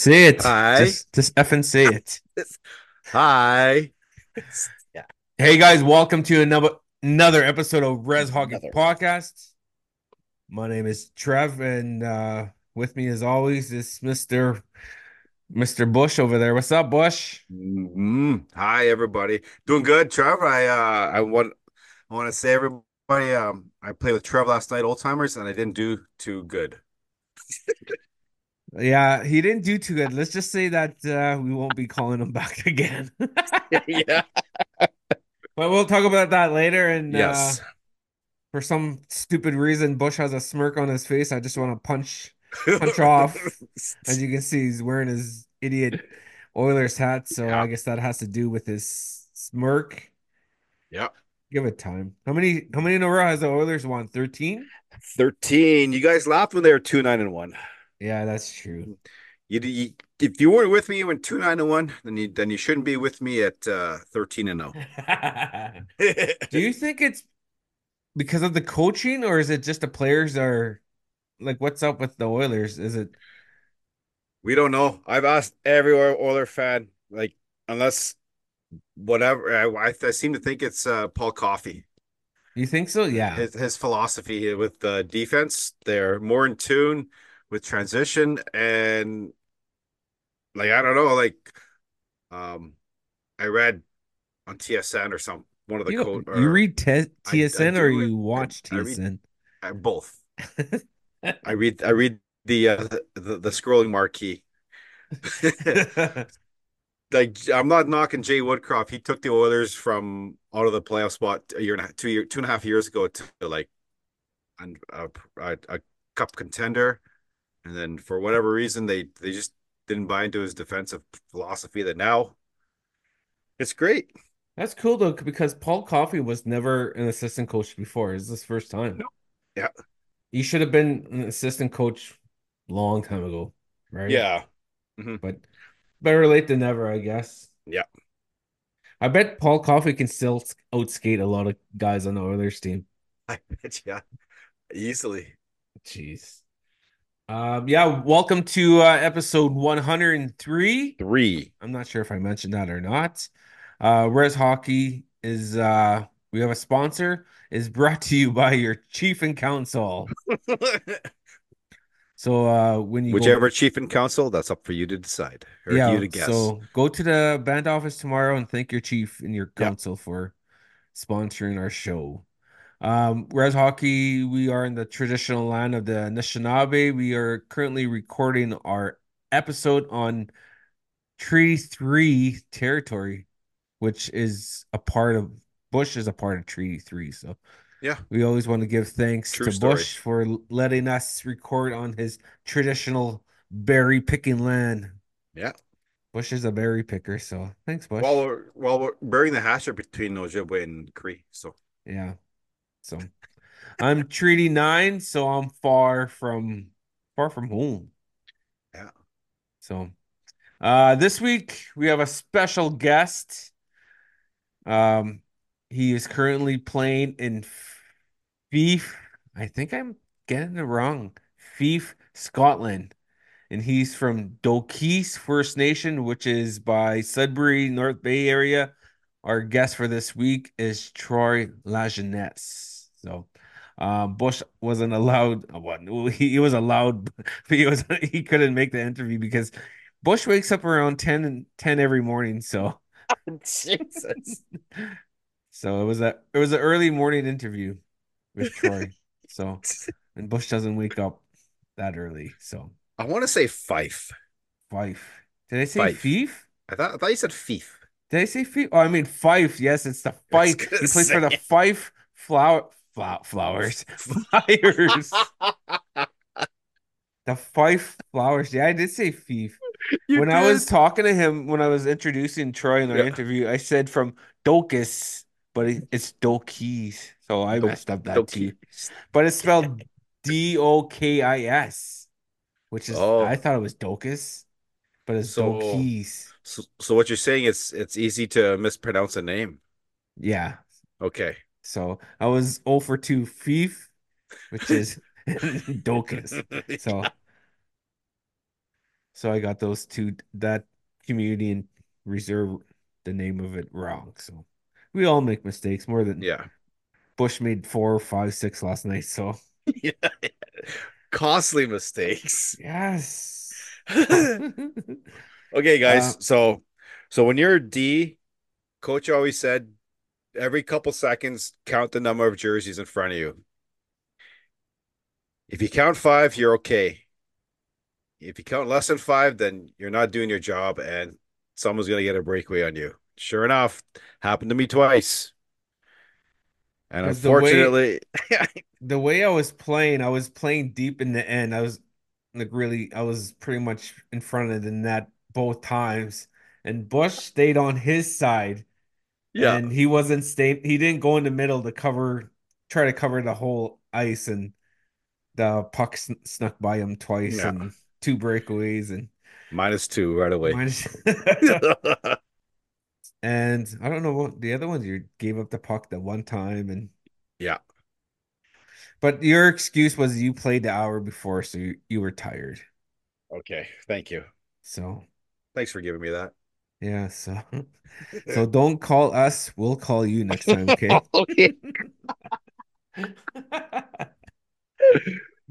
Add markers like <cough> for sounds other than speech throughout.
Say it. Hi. Just, just effing say it. Hi. <laughs> Yeah. Hey guys, welcome to another another episode of Rez Hockey Another. Podcast. My name is Trev, and uh, with me, as always, is Mister Mister Bush over there. What's up, Bush? Mhm. Hi, everybody. Doing good, Trev. I uh, I want I want to say everybody. Um, I played with Trev last night, old timers, and I didn't do too good. <laughs> Yeah, he didn't do too good. Let's just say that uh, we won't be calling him <laughs> back again. <laughs> yeah. <laughs> but we'll talk about that later. And Yes. uh, for some stupid reason, Bush has a smirk on his face. I just want to punch. punch off. As you can see, he's wearing his idiot Oilers hat, so Yeah. I guess that has to do with his smirk. Yeah. Give it time. How many how many in a row has the Oilers won? 13? Thirteen. You guys laughed when they were two nine and one. Yeah, that's true. You, you if you weren't with me when two nine and one, then you then you shouldn't be with me at uh, thirteen and oh. zero. <laughs> <laughs> Do you think it's because of the coaching or is it just the players are like what's up with the Oilers? Is it We don't know. I've asked every Oil- Oiler fan, like, unless whatever. I, I, I seem to think it's uh, Paul Coffey. you think so? Yeah. His his philosophy with the defense, they're more in tune with transition and like I don't know, like um, I read on TSN or some one of the You, code you read T- I- I TSN or read- you watch I read- TSN? uh, both. <laughs> I read I read the uh, the, the scrolling marquee. <laughs> <laughs> like I'm not knocking Jay Woodcroft. He took the Oilers from out of the playoff spot a year and a half, two year, two and a half years ago to like and a, a, a cup contender, and then for whatever reason they they just didn't buy into his defensive philosophy. That now it's great. That's cool though, because Paul Coffey was never an assistant coach before. It's his first time. No. Yeah. He should have been an assistant coach long time ago, right? Yeah, mm-hmm. But better late than never, I guess. Yeah. I bet Paul Coffey can still outskate a lot of guys on the Oilers team. <laughs> I bet yeah, easily. Jeez. Um, yeah, welcome to uh, episode 103. Three. I'm not sure if I mentioned that or not. Uh, Rez Hockey is uh, we have a sponsor is brought to you by your chief and council. <laughs> So uh, when you go- Whichever chief and council, that's up for you to decide or yeah, you to guess. so go to the band office tomorrow and thank your chief and your council for sponsoring our show. Um, Rez Hockey, we are in the traditional land of the Anishinaabe. We are currently recording our episode on Treaty Three territory, which is a part of Bush is a part of Treaty Three. So Yeah. we always want to give thanks True to story. Bush for letting us record on his traditional berry picking land. Yeah. Bush is a berry picker, so thanks, Bush. While we're while we're burying the hatchet between Ojibwe and Cree. So Yeah. So I'm Treaty Nine, so I'm far from far from home. Yeah. So uh this week we have a special guest. Um he is currently playing in Fife. I think I'm getting it wrong. Fife, Scotland. And he's from Dokis First Nation, which is by Sudbury, North Bay area. Our guest for this week is Troy Lajeunesse. So, um, Bush wasn't allowed. What he, he was allowed, but <laughs> he was he couldn't make the interview because Bush wakes up around 10 and 10 every morning. So, <laughs> Jesus. <laughs> so it was a it was an early morning interview with Troy. So, and Bush doesn't wake up that early. So, I want to say Fife. Fife. Did I say Fife. Fife? I thought I thought you said Fife. Did I say Fife? Oh, I mean Fife. Yes, it's the Fife. He plays for the. Fife flower flow, flowers. <laughs> Flyers. the Fife flowers. Yeah, I did say Fife. You when I was talking to him, when I was introducing Troy in our Yeah. interview, I said from Docus, but it's Dokis. So I Do- messed up that too. But it's spelled D O K I S, which is Oh. I thought it was Docus, but it's So-. So, so what you're saying is it's easy to mispronounce a name. Yeah. Okay. So I was 0 for 2 Fief, which is <laughs> <laughs> Docus. So So I got those two that community and reserve the name of it wrong. So we all make mistakes more than Yeah. Bush made four, five, six last night. So <laughs> Yeah. Costly mistakes. yes. Okay, Uh, guys. So so when you're a D, coach always said every couple seconds count the number of jerseys in front of you. If you count five, you're okay. If you count less than five, then you're not doing your job and someone's gonna get a breakaway on you. Sure enough, happened to me twice. And because the way unfortunately, <laughs> the way I was playing, I was playing deep in the end. I was like really, I was pretty much in front of the net both times. And Bush stayed on his side yeah, and he wasn't staying, he didn't go in the middle to cover, try to cover the whole ice. And the puck sn- snuck by him twice yeah, and two breakaways and minus two right away. <laughs> And I don't know what the other ones you gave up the puck that one time and Yeah. but your excuse was you played the hour before so you, you were tired. Okay. Thank you. So Thanks for giving me that. Yeah, so <laughs> so <laughs> don't call us, we'll call you next time, <laughs> okay? Okay.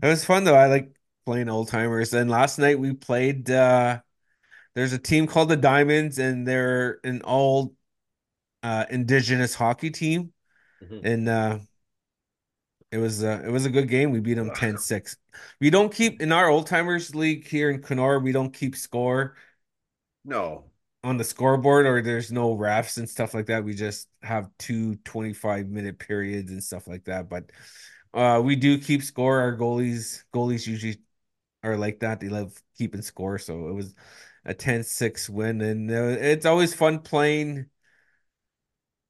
It was fun though. I like playing old timers. And last night we played uh there's a team called the Diamonds and they're an all uh indigenous hockey team Mhm. and uh it was uh it was a good game. We beat them ten six. We don't keep in our old timers league here in Kenora, we don't keep score No. On the scoreboard or there's no refs and stuff like that. We just have two 25 minute periods and stuff like that. But uh we do keep score. Our goalies goalies usually are like that. They love keeping score. So it was a ten six win and uh, it's always fun playing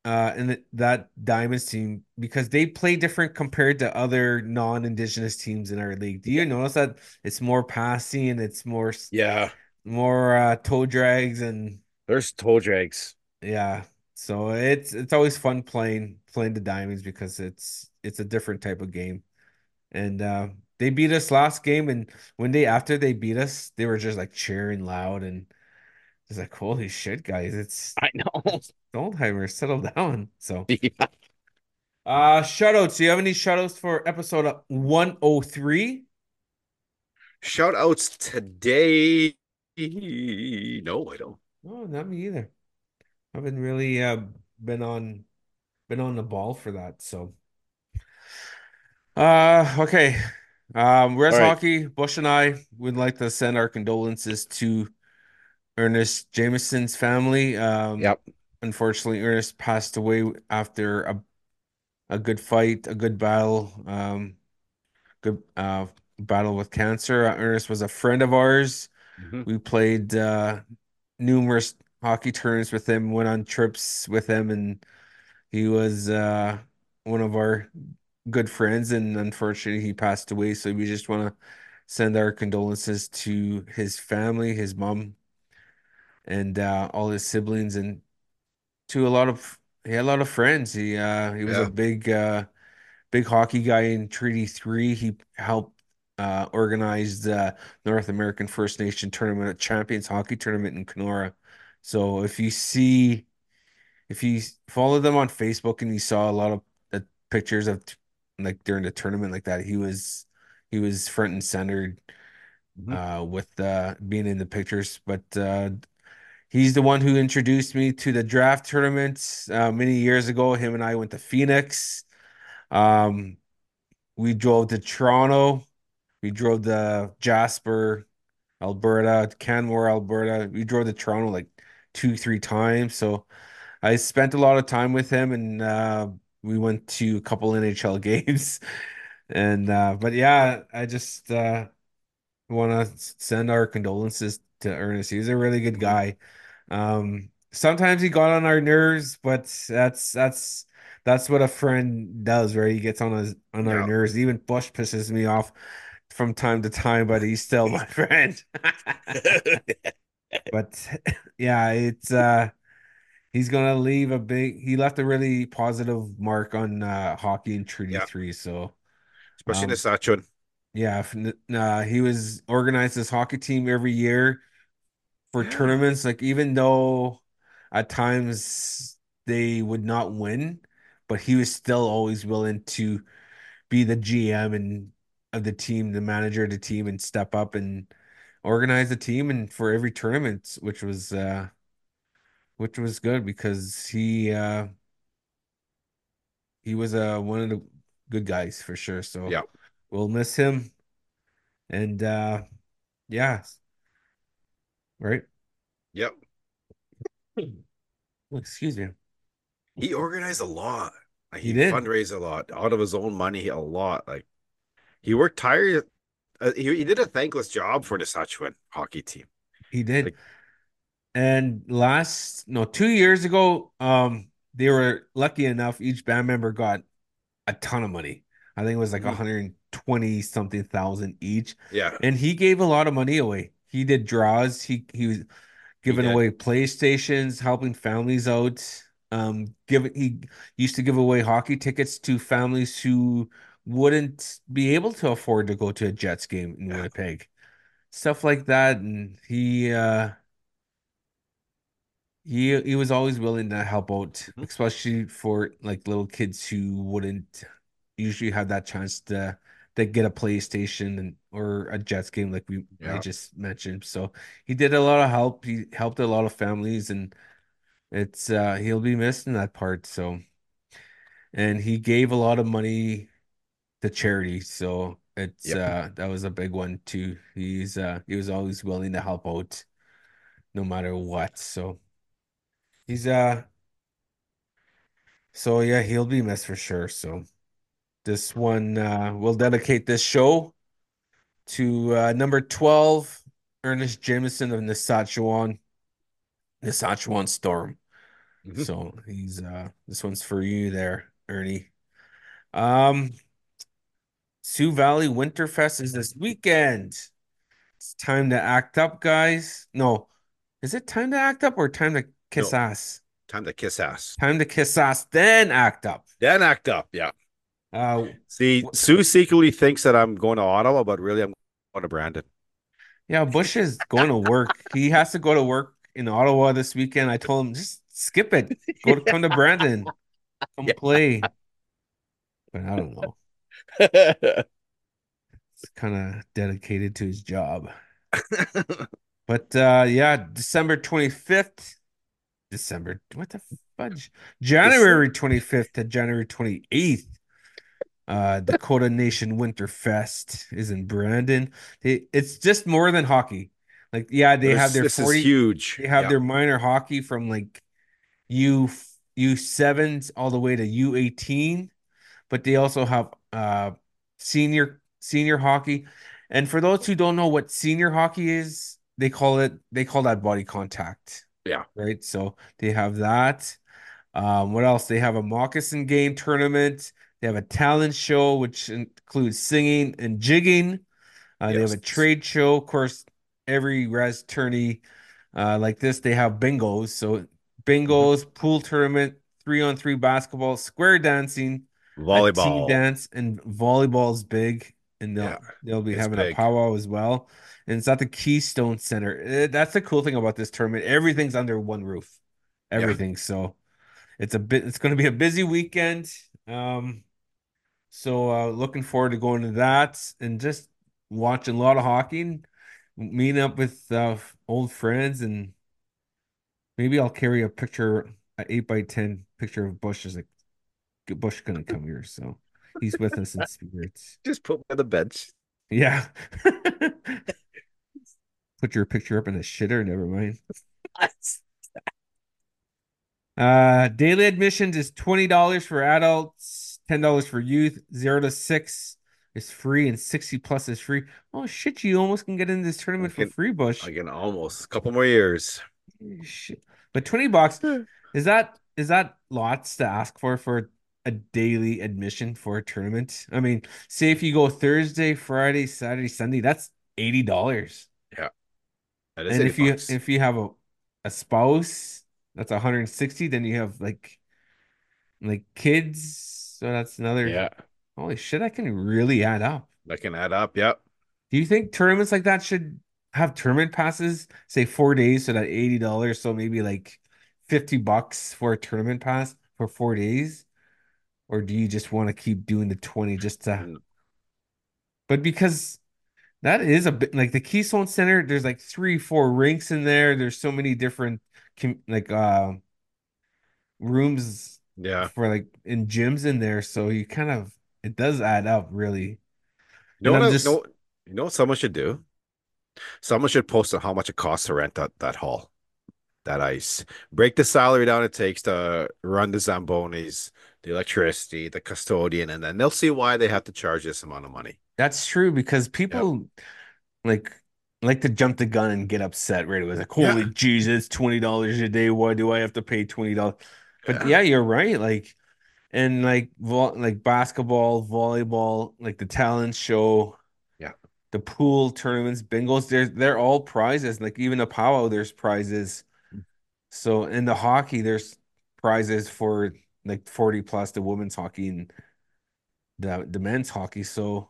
uh the, that Diamonds team because they play different compared to other non-indigenous teams in our league. Do you notice that it's more passing and it's more Yeah. More uh toe drags and There's toe drags. Yeah. So it's it's always fun playing playing the Diamonds because it's it's a different type of game. And uh they beat us last game and when they after they beat us, they were just like cheering loud and it's like holy shit, guys, it's I know. it's <laughs> Oldheimer, settle down. So <laughs> Yeah. uh shoutouts. Do you have any shoutouts for episode 103? Shout outs today. <laughs> No, I don't. Oh, not me either. I haven't really uh been on been on the ball for that. So Uh, okay. Um, Rez right. Hockey, Bush and I would like to send our condolences to Ernest Jameson's family. Um, Yep. unfortunately, Ernest passed away after a, a good fight, a good battle, um, good uh battle with cancer. Uh, Ernest was a friend of ours. Mhm. We played uh numerous hockey tournaments with him, went on trips with him, and he was uh one of our good friends, and unfortunately, he passed away. So we just want to send our condolences to his family, his mom, and uh, all his siblings, and to a lot of he had a lot of friends. He uh, he was a big uh, big hockey guy in Treaty Three. He helped uh, organize the North American First Nation tournament, Champions Hockey Tournament in Kenora. So if you see if you follow them on Facebook and you saw a lot of uh, pictures of like during the tournament like that, he was he was front and center Mhm. uh with uh being in the pictures. But uh he's the one who introduced me to the draft tournaments uh many years ago. Him and I went to Phoenix. Um we drove to Toronto. We drove the Jasper, Alberta, Canmore, Alberta. We drove to Toronto like two, three times. So I spent a lot of time with him and uh we went to a couple NHL <laughs> games and uh but yeah, I just uh want to send our condolences to Ernest. He's a really good guy. Um sometimes he got on our nerves, but that's that's that's what a friend does, right? He gets on us on our nerves. Even Bush pisses me off from time to time, but he's still my <laughs> friend. <laughs> But yeah, it's uh He's gonna leave a big. He left a really positive mark on uh, hockey in Treaty Yeah. Three. So, Especially um, Saskatchewan. yeah, uh, he was organized this hockey team every year. for tournaments. Like even though at times they would not win, but he was still always willing to be the GM and of the team, the manager of the team, and step up and organize the team and for every tournament, which was uh which was good because he uh he was uh one of the good guys for sure. So Yeah. we'll miss him. And uh yeah, right. Yep. <clears throat> Excuse me. He organized a lot. Like, He He did. fundraised a lot out of his own money, a lot. Like he worked tired. Uh, he, he did a thankless job for the Saskatchewan hockey team. He did. Like- And last, no, two years ago, um, they were lucky enough, each band member got a ton of money. I think it was like Mhm. 120 something thousand each. Yeah. And he gave a lot of money away. He did draws. He he was giving did. away PlayStations, helping families out. Um, give he used to give away hockey tickets to families who wouldn't be able to afford to go to a Jets game in Yeah. Winnipeg. Stuff like that. And he uh he he was always willing to help out, Mhm. especially for like little kids who wouldn't usually have that chance to to get a PlayStation and or a Jets game like we I just mentioned. So he did a lot of help. He helped a lot of families and it's uh he'll be missed in that part. So and he gave a lot of money to charity. So it's Yep. uh that was a big one too. He's uh he was always willing to help out no matter what. So he's uh So yeah, he'll be missed for sure. So this one uh we'll dedicate this show to uh number 12, Ernest Jameson of Saskatchewan, the Saskatchewan Storm. Mhm. So he's uh this one's for you there, Ernie. Um Sioux Valley Winterfest is this weekend. It's time to act up, guys. No, is it time to act up or time to kiss No. ass? Time to kiss ass. Time to kiss ass, then act up. Then act up. Yeah. Uh See, Sue secretly thinks that I'm going to Ottawa, but really I'm going to Brandon. Yeah, Bush is going to work. He has to go to work in Ottawa this weekend. I told him just skip it. Go to come to Brandon. Come <laughs> Yeah. play. But I don't know. It's kind of dedicated to his job. <laughs> But uh yeah, December 25th. December, what the fudge? January 25th to January 28th. Uh Dakota Nation Winterfest is in Brandon. It, it's just more than hockey. Like, yeah, they have their this 40 is huge. They have Yeah. their minor hockey from like U U sevens all the way to U eighteen, but they also have uh senior senior hockey. And for those who don't know what senior hockey is, they call it they call that body contact. Yeah. Right. So they have that. Um, what else? They have a moccasin game tournament. They have a talent show, which includes singing and jigging. Uh, they have a trade show. Of course, every res tourney uh, like this, they have bingos. So bingos, pool tournament, three on three basketball, square dancing, Volleyball. dance, and volleyball's big. And they'll Yeah, they'll be having a powwow as well. And it's at the Keystone Center. Eh, That's the cool thing about this tournament. Everything's under one roof. Yeah. Everything. So it's a bit it's gonna be a busy weekend. Um so uh looking forward to going to that and just watching a lot of hockey meeting up with uh old friends and maybe I'll carry a picture, an eight by ten picture of Bush as like Bush couldn't come here, so he's with us in spirits. <laughs> Just put me on the bench. Yeah. <laughs> Put your picture up in a shitter, never mind. <laughs> Uh, daily admissions is $20 for adults, $10 for youth, 0 to 6 is free, and 60 plus is free. Oh shit, you almost can get in this tournament for free, Bush. Again, almost a couple more years. Shit. But 20 bucks, <sighs> is that is that lots to ask for for a daily admission for a tournament? I mean, say if you go Thursday, Friday, Saturday, Sunday, that's $80. That is And 80 if you if you have a a spouse, that's 160, then you have like like kids, so that's another yeah, holy shit, that can really add up. that can add up. Yep. Do you think tournaments like that should have tournament passes, say four days, so that $80, so maybe like 50 bucks for a tournament pass for four days? Or do you just want to keep doing the 20 just to, Mm, but because that is a bit like the Keystone Center, there's like three, four rinks in there. There's so many different like uh rooms Yeah. for like in gyms in there. So you kind of it does add up really. You know And what I, you just know, you know what someone should do? Someone should post on how much it costs to rent that that hall, that ice. Break the salary down it takes to run the Zambonis, the electricity, the custodian, and then they'll see why they have to charge this amount of money. that's true because Yep. people like like to jump the gun and get upset right away. Like, holy Yeah. Jesus, $20 a day. Why do I have to pay $20? But Yeah. yeah, you're right. Like and like vol like basketball, volleyball, like the talent show, Yeah. the pool tournaments, bingos, they're they're all prizes. Like even the powwow, there's prizes. Mm. So in the hockey, there's prizes for like 40 plus the women's hockey and the the men's hockey. So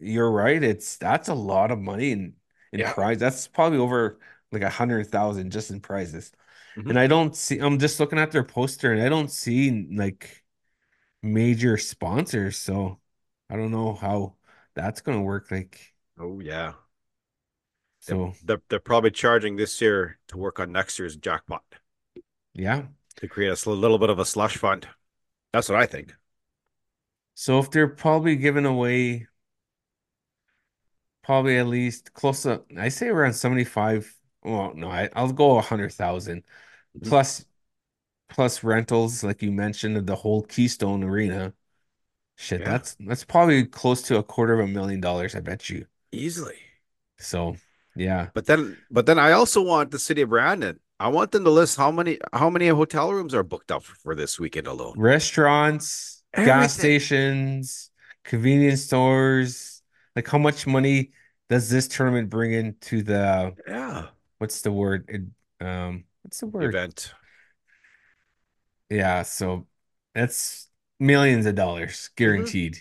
you're right. It's that's a lot of money in in Yeah. prize. That's probably over like a hundred thousand just in prizes. And Mhm. I don't see, I'm just looking at their poster and I don't see like major sponsors. So I don't know how that's gonna work. Like, Oh yeah. They're, so they're they're probably charging this year to work on next year's jackpot yeah. To create a little bit of a slush fund. That's what I think. So if they're probably giving away probably at least close to I say around 75. Well, no, I, I'll go a hundred thousand Mhm. plus plus rentals, like you mentioned, of the whole Keystone Arena. Shit, Yeah, that's that's probably close to a quarter of a million dollars, I bet you. easily. So yeah. But then, but then I also want the city of Brandon. I want them to list how many how many hotel rooms are booked up for this weekend alone. Restaurants, gas stations, convenience stores. Like how much money does this tournament bring into the Yeah. what's the word? Um, what's the word? Event. Yeah, so that's millions of dollars Mhm. guaranteed.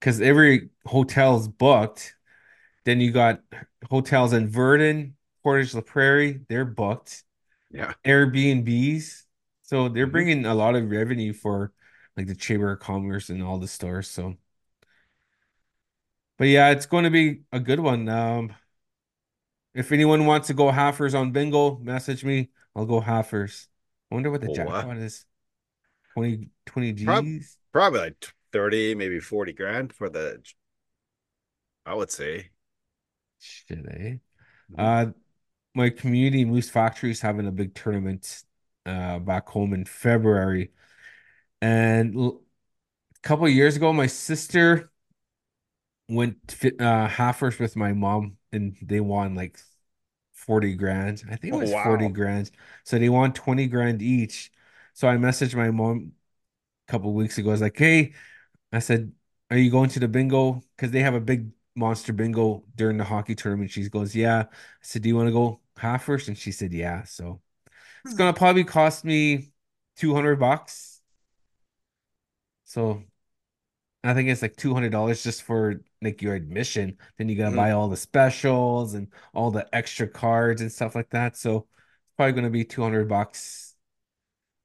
Because every hotel's booked. Then you got hotels in Virden, Portage La Prairie, they're booked. Yeah. Airbnbs. So they're Mhm. bringing a lot of revenue for like the Chamber of Commerce and all the stores. So, but yeah, it's going to be a good one. Um, if anyone wants to go halfers on bingo, message me. I'll go halfers. I wonder what the Oh, jackpot is. 20, 20 G's? probably like 30, maybe 40 grand for the, I would say. Shit, eh? Mhm. Uh, my community Moose Factory is having a big tournament uh back home in February. And l- a couple of years ago, my sister went fi- uh halfers with my mom and they won like 40 grand. I think it Oh, was 40 grand. So they won 20 grand each. So I messaged my mom a couple of weeks ago. I was like, hey, I said, are you going to the bingo? Because they have a big monster bingo during the hockey tournament. She goes, yeah. I said, do you want to go half first? And she said, yeah. So it's gonna probably cost me 200 bucks. So I think it's like $200 just for like your admission. Then you gotta Mhm. buy all the specials and all the extra cards and stuff like that. So it's probably gonna be 200 bucks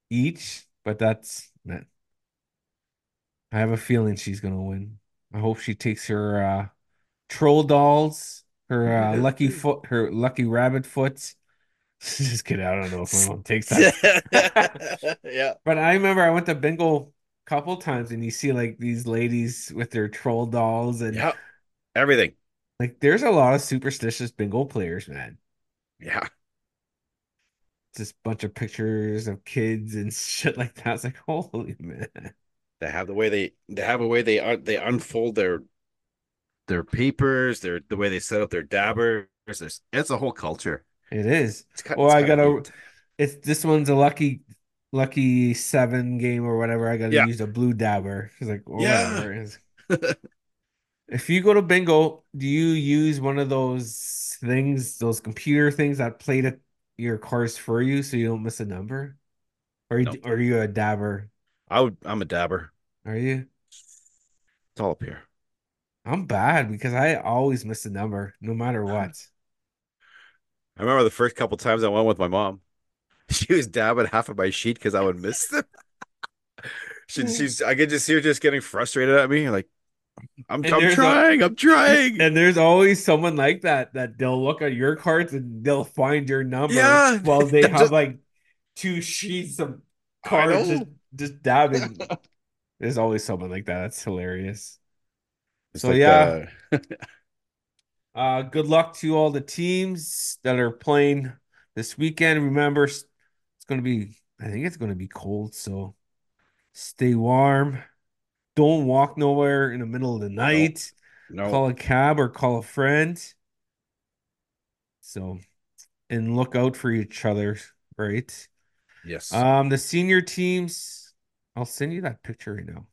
each, but that's man, I have a feeling she's gonna win. I hope she takes her uh troll dolls, her uh lucky foot, her lucky rabbit foot. <laughs> Just kidding. I don't know if mom takes that. Yeah. <laughs> But I remember I went to bingo a couple times and you see like these ladies with their troll dolls and Yeah. Everything. like there's a lot of superstitious bingo players, man. Yeah. Just a bunch of pictures of kids and <laughs> shit like that. It's like, holy man. They have the way they they have a way they un, they unfold their their papers, their the way they set up their dabbers. There's, it's a whole culture. It is. It's kind Well, it's I gotta neat. it's this one's a lucky lucky seven game or whatever. I gotta Yeah. use a blue dabber. It's like, or Yeah. <laughs> If you go to bingo, do you use one of those things, those computer things that play the, your cards for you so you don't miss a number? Or you, No. or are you a dabber? I would I'm a dabber. Are you? It's all up here. I'm bad because I always miss a number, no matter what. I remember the first couple times I went with my mom. <laughs> She was dabbing half of my sheet because I would miss them. <laughs> She, mm. she's, I could just see her just getting frustrated at me. Like, I'm, I'm trying, I'm trying. and there's always someone like that that they'll look at your cards and they'll find your number Yeah, while they <laughs> have just, like two sheets of cards just just dabbing. There's always someone like that. That's hilarious. It's So like yeah, the, <laughs> uh, good luck to all the teams that are playing this weekend. Remember, it's going to be, I think it's going to be cold, so stay warm. Don't walk nowhere in the middle of the no, night. no, Call a cab or call a friend. So, and look out for each other, right? yes. Um, the senior teams, I'll send you that picture right now.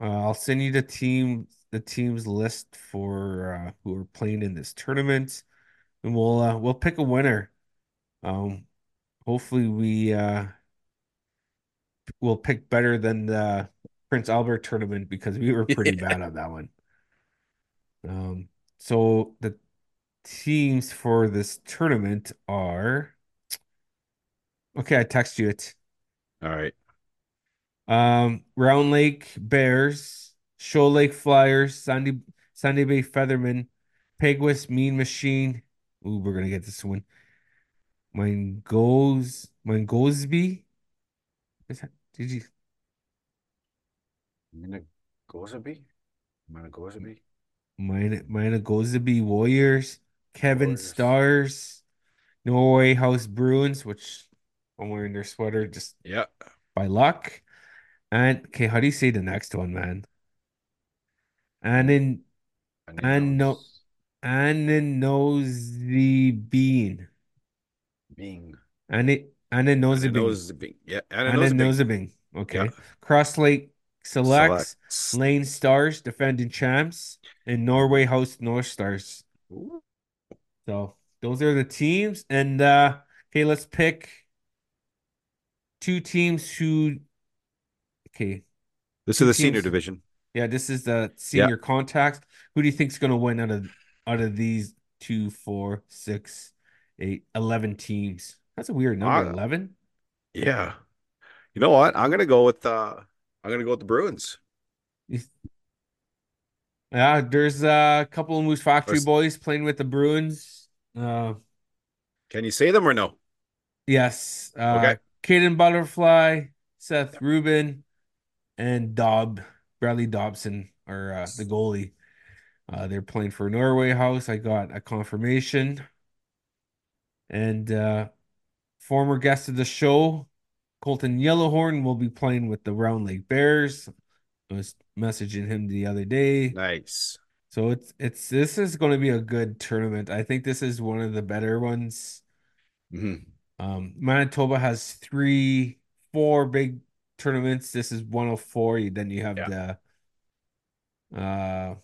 Uh, I'll send you the team, the teams list for uh, who are playing in this tournament, and we'll uh, we'll pick a winner. Um, hopefully we uh will pick better than the Prince Albert tournament because we were pretty bad on that one. Um, so the teams for this tournament are okay. I text you it. All right. Um, Round Lake Bears, Shoal Lake Flyers, Sandy Sandy Bay Feathermen, Peguis Mean Machine. Ooh, we're gonna get this one. Mine goes, mine Gosby. Is that, did you? Minagozabi? Mine, mine Gosby Warriors, Kevin Warriors. Stars, Norway House Bruins, which I'm wearing their sweater just Yeah. by luck. And okay, how do you say the next one, man? And And in and he and no knows Nosy Bean. Bing. Anne Nosy And Bing. knows the Bing. Yeah. And he knows the Bing. Bing. Yeah. Okay. Cross Lake Selects, Selects. Lane Stars, defending champs, and Norway House North Stars. Ooh. So those are the teams. And uh okay, let's pick two teams who okay, This is the senior division. Yeah, this is the Yeah. senior contacts. Who do you think's gonna win out of out of these two, four, six, eight, eleven teams? That's a weird number, Uh, 11. yeah. You know what? I'm gonna go with uh I'm gonna go with the Bruins. Yeah, there's uh, a couple of Moose Factory boys playing with the Bruins. Uh, Can you say them or no? yes, uh, Okay. Caden Butterfly, Seth Rubin, and Dob Bradley Dobson are uh, the goalie. Uh, they're playing for Norway House. I got a confirmation, and uh, former guest of the show, Colton Yellowhorn, will be playing with the Round Lake Bears. I was messaging him the other day. Nice. So it's it's this is going to be a good tournament. I think this is one of the better ones. Mhm. Um, Manitoba has three, four big tournaments. This is one of four. Then you have Yeah. the uh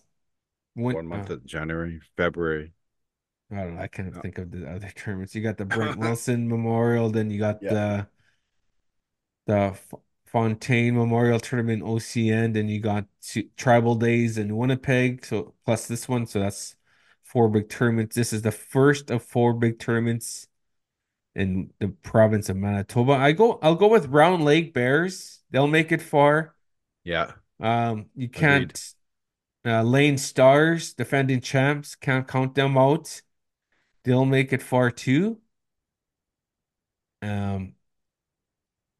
win One month uh, of January, February. I don't know, I can't No. think of the other tournaments. You got the Brent <laughs> Wilson Memorial, then you got Yeah. the the F Fontaine Memorial Tournament OCN, then you got two, Tribal Days in Winnipeg, so plus this one, so that's four big tournaments. This is the first of four big tournaments in the province of Manitoba. I go I'll go with Round Lake Bears. They'll make it far. Yeah. Um, you can't uh, Lane Stars, defending champs, can't count them out. They'll make it far too. Um,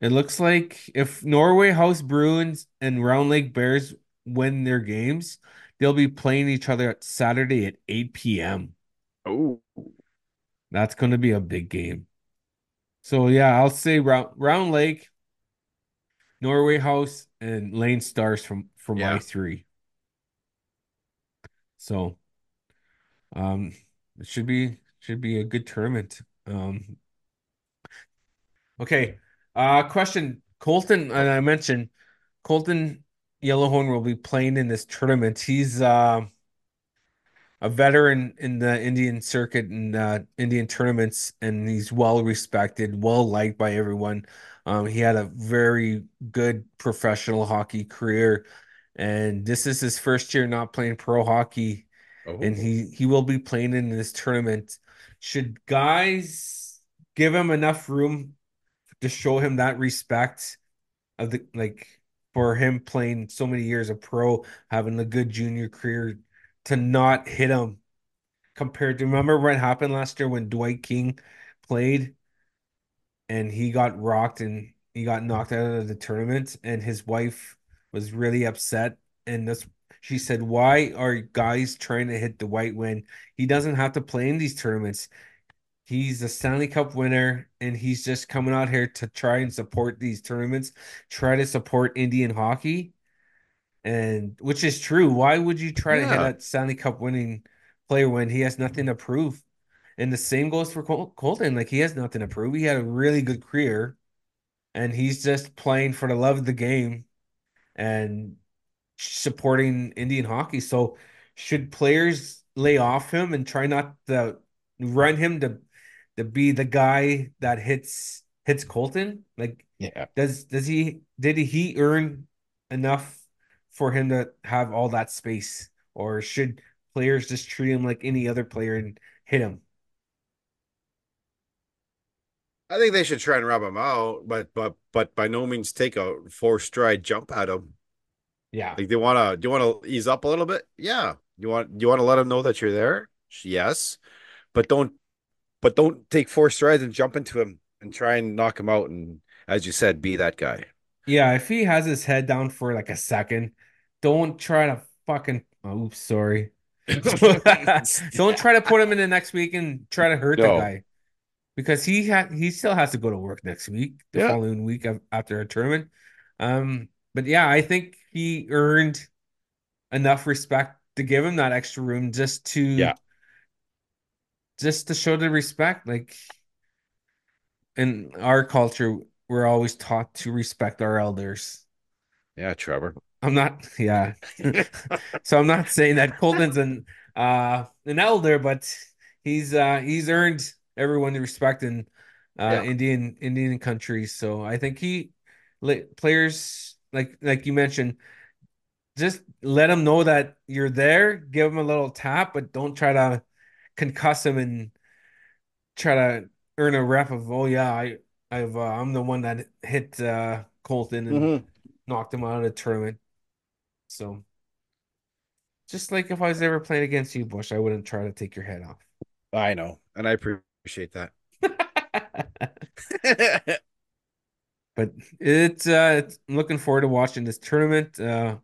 it looks like if Norway House Bruins and Round Lake Bears win their games, they'll be playing each other at Saturday at 8 p.m. Oh, That's going to be a big game. So yeah, I'll say Round Round Lake, Norway House, and Lane Stars from for my three. So um it should be should be a good tournament. Um okay. Uh question. Colton, and I mentioned Colton Yellowhorn will be playing in this tournament. He's uh, a veteran in the Indian circuit and uh, Indian tournaments, and he's well respected, well liked by everyone. Um, he had a very good professional hockey career, and this is his first year not playing pro hockey, and Oh, he he will be playing in this tournament. Should guys give him enough room to show him that respect of the like for him playing so many years of pro, having a good junior career, to not hit him compared to remember what happened last year when Dwight King played and he got rocked and he got knocked out of the tournament and his wife was really upset and this she said why are guys trying to hit Dwight when he doesn't have to play in these tournaments? He's a Stanley Cup winner and he's just coming out here to try and support these tournaments try to support Indian hockey and which is true why would you try to hit yeah. a Stanley Cup winning player when he has nothing to prove and the same goes for Col- Colton. Like he has nothing to prove. He had a really good career, and he's just playing for the love of the game and supporting Indian hockey. So should players lay off him and try not to run him to to be the guy that hits hits Colton? Like Yeah. does does he did he earn enough for him to have all that space? Or should players just treat him like any other player and hit him? I think they should try and rub him out, but but but by no means take a four stride jump at him. Yeah. Like they want to, do you want to ease up a little bit? Yeah. You want you want to let him know that you're there? Yes, but don't but don't take four strides and jump into him and try and knock him out. And as you said, be that guy. Yeah, if he has his head down for like a second, don't try to fucking oh, oops, sorry. <laughs> Don't try to put him in the next week and try to hurt the guy because he had he still has to go to work next week, the Yeah. following week of, after a tournament. Um, but yeah, I think he earned enough respect to give him that extra room just to Yeah. just to show the respect. Like in our culture, we're always taught to respect our elders. Yeah, Trevor. I'm not, yeah. <laughs> So I'm not saying that Colton's an uh an elder, but he's uh he's earned everyone the respect in uh Yeah. Indian Indian countries. So I think he let players like like you mentioned, just let him know that you're there, give him a little tap, but don't try to concuss him and try to earn a rep of oh yeah, I I've uh, I'm the one that hit uh Colton and hmm knocked him out of the tournament. So Just like if I was ever playing against you, Bush, I wouldn't try to take your head off. I know, and I appreciate that. <laughs> <laughs> But it's uh it's, I'm looking forward to watching this tournament. Uh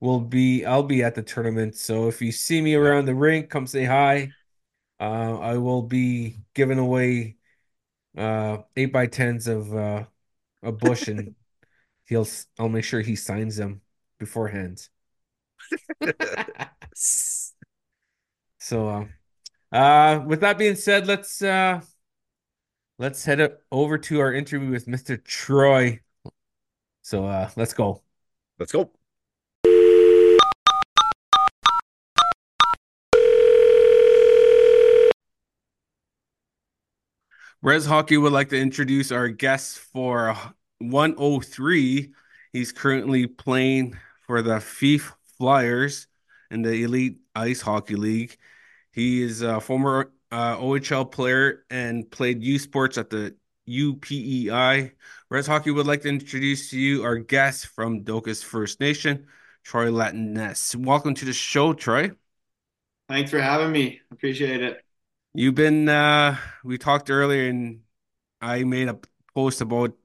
we'll be I'll be at the tournament. So if you see me around the rink, come say hi. Uh I will be giving away uh eight by tens of uh a Bush and <laughs> he'll I'll make sure he signs them beforehand. <laughs> So uh, uh with that being said, let's uh let's head up over to our interview with Mr. Troy. So uh let's go. Let's go. Rez Hockey would like to introduce our guest for 103. He's currently playing for the Fife Flyers in the Elite Ice Hockey League. He is a former uh, OHL player and played U Sports at the UPEI. Rez Hockey would like to introduce to you our guest from Docus First Nation, Troy Lajeunesse. Welcome to the show, Troy. Thanks for having me. Appreciate it. You've been uh we talked earlier and I made a post about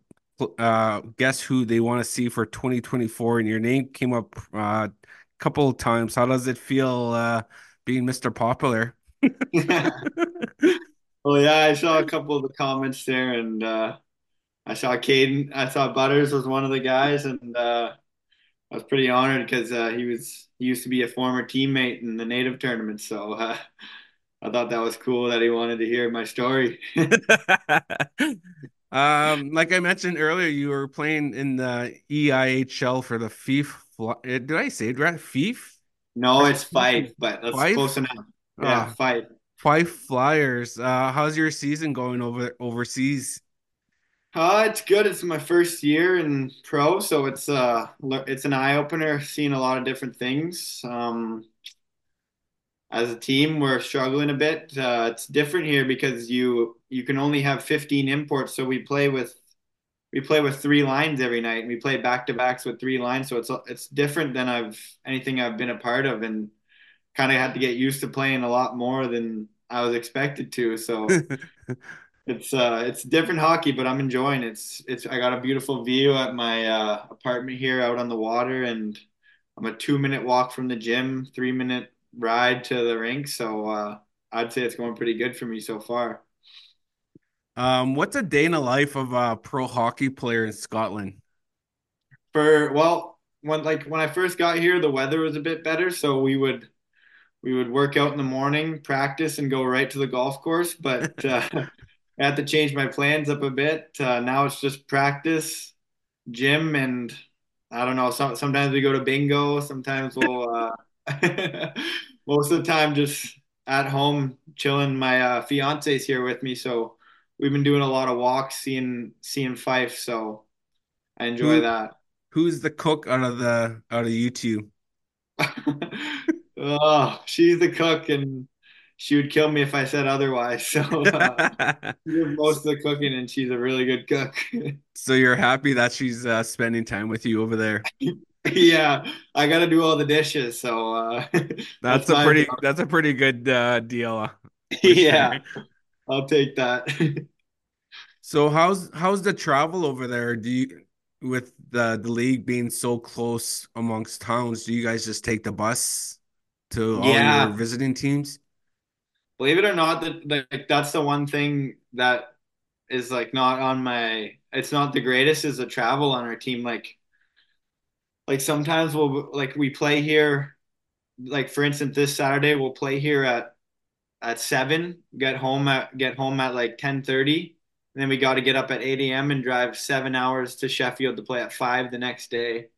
uh guess who they want to see for 2024 and your name came up uh, a couple of times. How does it feel uh being Mr. Popular? <laughs> Well, yeah, I saw a couple of the comments there, and uh, I saw Caden. I saw Butters was one of the guys, and uh, I was pretty honored because uh, he was he used to be a former teammate in the native tournament. So uh, I thought that was cool that he wanted to hear my story. <laughs> <laughs> Um, like I mentioned earlier, you were playing in the EIHL for the FIF. Uh, Did I say it right? FIF? No, it's Fife, but that's close enough. Yeah, Uh, Fife. Fife Flyers. Uh, how's your season going over overseas? Uh, it's good. It's my first year in pro, so it's uh it's an eye opener, seeing a lot of different things. Um, as a team, we're struggling a bit. Uh, it's different here because you you can only have 15 imports, so we play with we play with three lines every night, and we play back to backs with three lines. So it's it's different than I've anything I've been a part of, and kind of had to get used to playing a lot more than I was expected to. So <laughs> it's uh it's different hockey, but I'm enjoying it. It's it's I got a beautiful view at my uh, apartment here out on the water, and I'm a two minute walk from the gym, three minute ride to the rink. So uh, I'd say it's going pretty good for me so far. Um, what's a day in the life of a pro hockey player in Scotland? For well, when like when I first got here, the weather was a bit better, so we would we would work out in the morning, practice, and go right to the golf course. But <laughs> uh, I had to change my plans up a bit. Uh, now it's just practice, gym, and I don't know. Some, sometimes we go to bingo. Sometimes we'll. Uh, <laughs> most of the time, just at home chilling. My uh, fiance's here with me, so we've been doing a lot of walks, seeing seeing Fife. So I enjoy Who that. who's the cook out of the out of you two? <laughs> Oh, she's the cook, and she would kill me if I said otherwise. So uh, <laughs> most of the cooking, and she's a really good cook. So you're happy that she's uh, spending time with you over there. <laughs> Yeah, I got to do all the dishes, so uh, <laughs> That's that's a pretty job. that's a pretty good uh, deal uh, for sure. Yeah, I'll take that. <laughs> So how's how's the travel over there? Do you with the the league being so close amongst towns, do you guys just take the bus to all your visiting teams? believe it or not, that like that's the one thing that is like not on my. It's not the greatest is the travel on our team. Like like sometimes we'll like we play here. Like for instance, this Saturday we'll play here at at seven, get home at get home at like ten thirty, and then we got to get up at eight a.m. and drive seven hours to Sheffield to play at five the next day.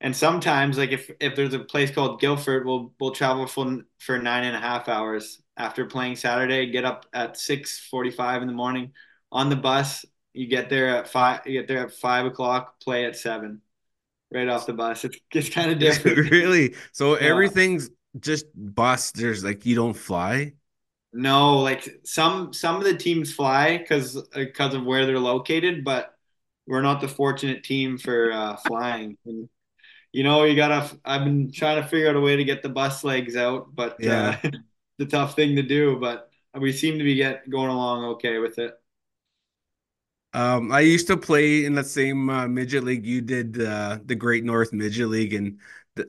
And sometimes, like if if there's a place called Guildford we'll we'll travel for for nine and a half hours after playing Saturday. Get up at six forty five in the morning on the bus. You get there at five. You get there at five o'clock. Play at seven, right off the bus. It's it's kind of <laughs> different. Really? So Yeah. everything's just bus. There's like you don't fly? No, like some some of the teams fly because because of where they're located, but we're not the fortunate team for uh, flying. And you know, you gotta. I've been trying to figure out a way to get the bus legs out, but uh, Yeah. <laughs> it's a tough thing to do. But we seem to be get going along okay with it. Um, I used to play in the same uh, midget league you did, uh, the Great North Midget League, and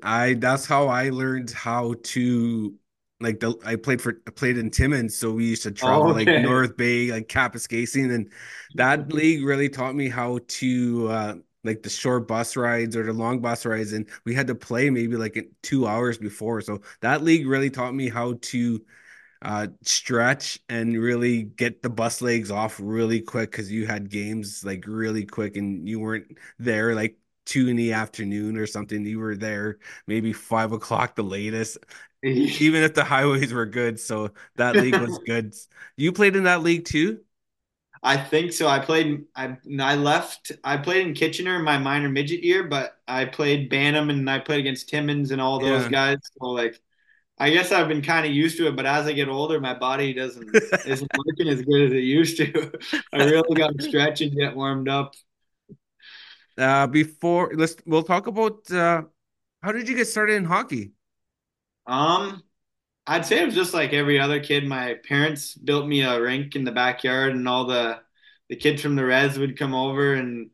I that's how I learned how to like the I played for I played in Timmins, so we used to travel Oh, like. North Bay, like Kapuskasing, and that league really taught me how to uh like the short bus rides or the long bus rides, and we had to play maybe like two hours before, so that league really taught me how to uh stretch and really get the bus legs off really quick because you had games like really quick and you weren't there like two in the afternoon or something. You were there maybe five o'clock the latest, <laughs> even if the highways were good. So that league was <laughs> good. You played in that league too? I think so. I played. I I left. I played in Kitchener in my minor midget year, but I played Bantam and I played against Timmins and all those Yeah. guys. So like. I guess I've been kind of used to it, but as I get older, my body doesn't <laughs> isn't working as good as it used to. <laughs> I really got to stretch and get warmed up. Uh, before let's we'll talk about uh how did you get started in hockey? Um, I'd say it was just like every other kid. My parents built me a rink in the backyard, and all the the kids from the res would come over, and